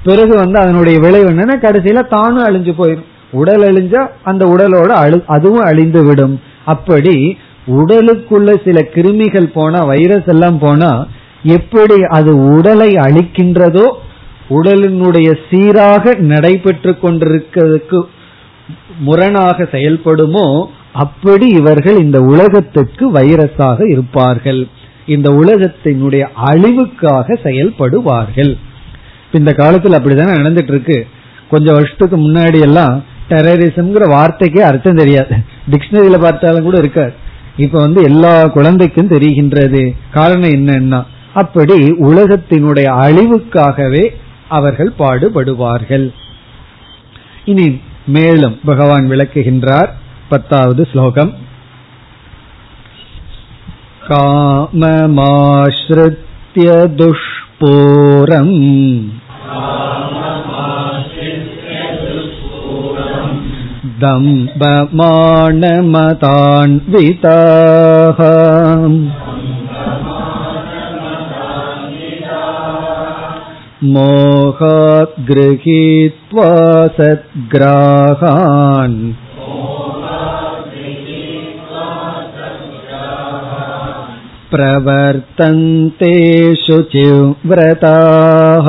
பிறகு வந்து அதனுடைய விளைவு என்னன்னா கடைசியில தானும் அழிஞ்சு போயிடும் உடல் அழிஞ்சா அந்த உடலோட அழு அதுவும் அழிந்து விடும். அப்படி உடலுக்குள்ள சில கிருமிகள் போனா வைரஸ் எல்லாம் போனா எப்படி அது உடலை அழிக்கின்றதோ உடலினுடைய சீராக நடைபெற்று கொண்டிருக்கிறதுக்கு முரணாக செயல்படுமோ அப்படி இவர்கள் இந்த உலகத்துக்கு வைரஸாக இருப்பார்கள். இந்த உலகத்தினுடைய அழிவுக்காக செயல்படுவார்கள். இந்த காலத்தில் அப்படித்தானே நடந்துட்டு இருக்கு. கொஞ்சம் வருஷத்துக்கு முன்னாடி எல்லாம் டெரரிசம்ங்கிற வார்த்தைக்கே அர்த்தம் தெரியாது. டிக்ஷனரியில பார்த்தாலும் கூட இருக்காது. இப்ப வந்து எல்லா குழந்தைக்கும் தெரிகின்றது. காரணம் என்னன்னா அப்படி உலகத்தினுடைய அழிவுக்காகவே அவர்கள் பாடுபடுவார்கள். இனி மேலும் பகவான் விளக்குகின்றார். பத்தாவது ஸ்லோகம். காமமாஸ்ருத்ய துஷ்பூரம். दम्बमाणमतान्विताः मोहात् गृहीत्वा सद्ग्राहान् प्रवर्तन्ते शुचिव्रताः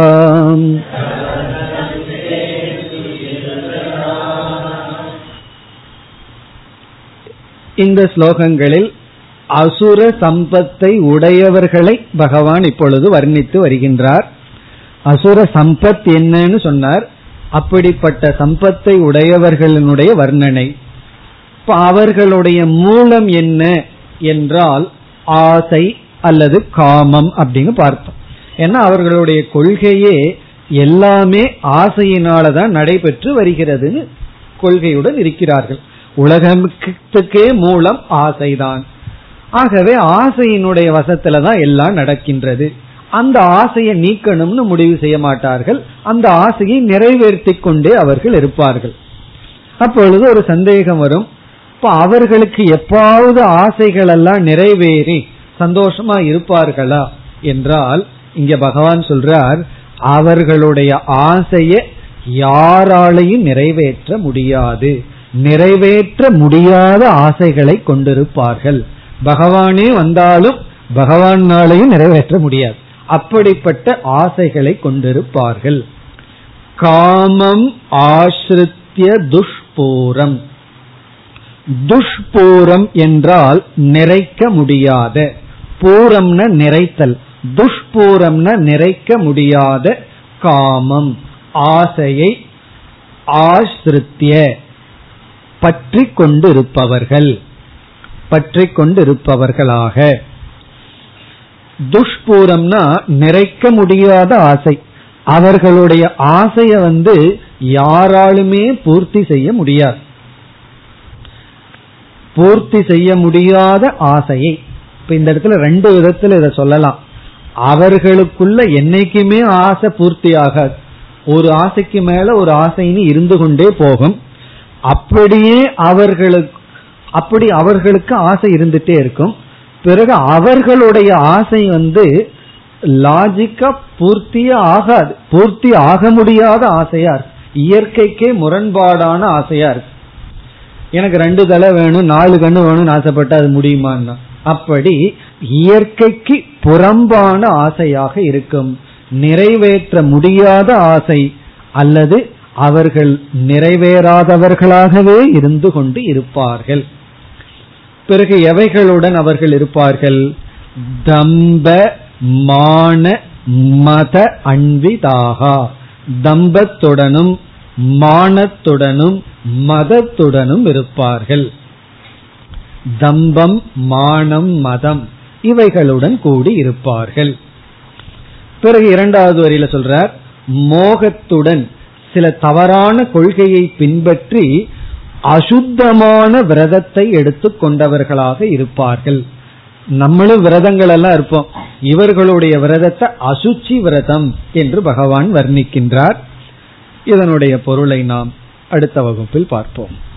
இந்த ஸ்லோகங்களில் அசுர சம்பத்தை உடையவர்களை பகவான் இப்பொழுது வர்ணித்து வருகின்றார். அசுர சம்பத் என்னன்னு சொன்னார். அப்படிப்பட்ட சம்பத்தை உடையவர்களினுடைய வர்ணனை. இப்ப அவர்களுடைய மூலம் என்ன என்றால் ஆசை அல்லது காமம் அப்படின்னு பார்த்தோம். ஏன்னா அவர்களுடைய கொள்கையே எல்லாமே ஆசையினாலதான் நடைபெற்று வருகிறதுன்னு கொள்கையுடன் இருக்கிறார்கள். உலகத்துக்கே மூலம் ஆசைதான். ஆகவே ஆசையினுடைய வசத்துல தான் எல்லாம் நடக்கின்றது. அந்த ஆசையை நீக்கணும்னு முடிவு செய்ய மாட்டார்கள். அந்த ஆசையை நிறைவேற்றி கொண்டே அவர்கள் இருப்பார்கள். அப்பொழுது ஒரு சந்தேகம் வரும். இப்ப அவர்களுக்கு எப்பாவது ஆசைகள் எல்லாம் நிறைவேறி சந்தோஷமா இருப்பார்களா? என்றால் இங்க பகவான் சொல்றார் அவர்களுடைய ஆசையை யாராலையும் நிறைவேற்ற முடியாது. நிறைவேற்ற முடியாத ஆசைகளை கொண்டிருப்பார்கள். பகவானே வந்தாலும் பகவானாலையும் நிறைவேற்ற முடியாது. அப்படிப்பட்ட ஆசைகளை கொண்டிருப்பார்கள். காமம் ஆசிரித்திய துஷ்பூரம். துஷ்பூரம் என்றால் நிறைக்க முடியாத பூரம்ன நிறைத்தல். துஷ்பூரம்ன நிறைக்க முடியாத காமம் ஆசையை ஆசிரித்திய பற்றி கொண்டிருப்பவர்கள் பற்றி கொண்டிருப்பவர்களாக துஷ்பூரம்னா நிறைக்க முடியாத ஆசை. அவர்களுடைய ஆசைய வந்து யாராலுமே பூர்த்தி செய்ய முடியாது. பூர்த்தி செய்ய முடியாத ஆசையை. இப்ப இந்த இடத்துல ரெண்டு விதத்துல இதை சொல்லலாம். அவர்களுக்குள்ள என்னைக்குமே ஆசை பூர்த்தி ஆகாது ஒரு ஆசைக்கு மேல ஒரு ஆசைன்னு இருந்து கொண்டே போகும். அப்படியே அவர்களுக்கு அப்படி அவர்களுக்கு ஆசை இருந்துட்டே இருக்கும். பிறகு அவர்களுடைய ஆசை வந்து லாஜிக்கா பூர்த்தியே ஆகாது. பூர்த்தி ஆக முடியாத ஆசையா இருக்கு. இயற்கைக்கே முரண்பாடான ஆசையா இருக்கு. எனக்கு ரெண்டு தலை வேணும் நாலு கண்ணு வேணும்னு ஆசைப்பட்டா அது முடியுமான்னா? அப்படி இயற்கைக்கு புறம்பான ஆசையாக இருக்கும். நிறைவேற்ற முடியாத ஆசை அல்லது அவர்கள் நிறைவேறாதவர்களாகவே இருந்து கொண்டு இருப்பார்கள். பிறகு எவைகளுடன் அவர்கள் இருப்பார்கள்? தம்ப மான மத அன்விதாகா. தம்பத்துடனும் மானத்துடனும் மதத்துடனும் இருப்பார்கள். தம்பம் மானம் மதம் இவைகளுடன் கூடி இருப்பார்கள். பிறகு இரண்டாவது வரியில சொல்றார் மோகத்துடன் சில தவறான கொள்கையை பின்பற்றி அசுத்தமான விரதத்தை எடுத்துக் கொண்டவர்களாக இருப்பார்கள். நம்மளும் விரதங்கள் எல்லாம் இருப்போம். இவர்களுடைய விரதத்தை அசுச்சி விரதம் என்று பகவான் வர்ணிக்கின்றார். இதனுடைய பொருளை நாம் அடுத்த வகுப்பில் பார்ப்போம்.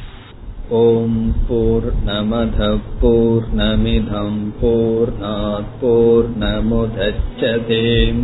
ஓம் போர் நமத போர் நமிதம் போர் போர் நமுதச்சதேம்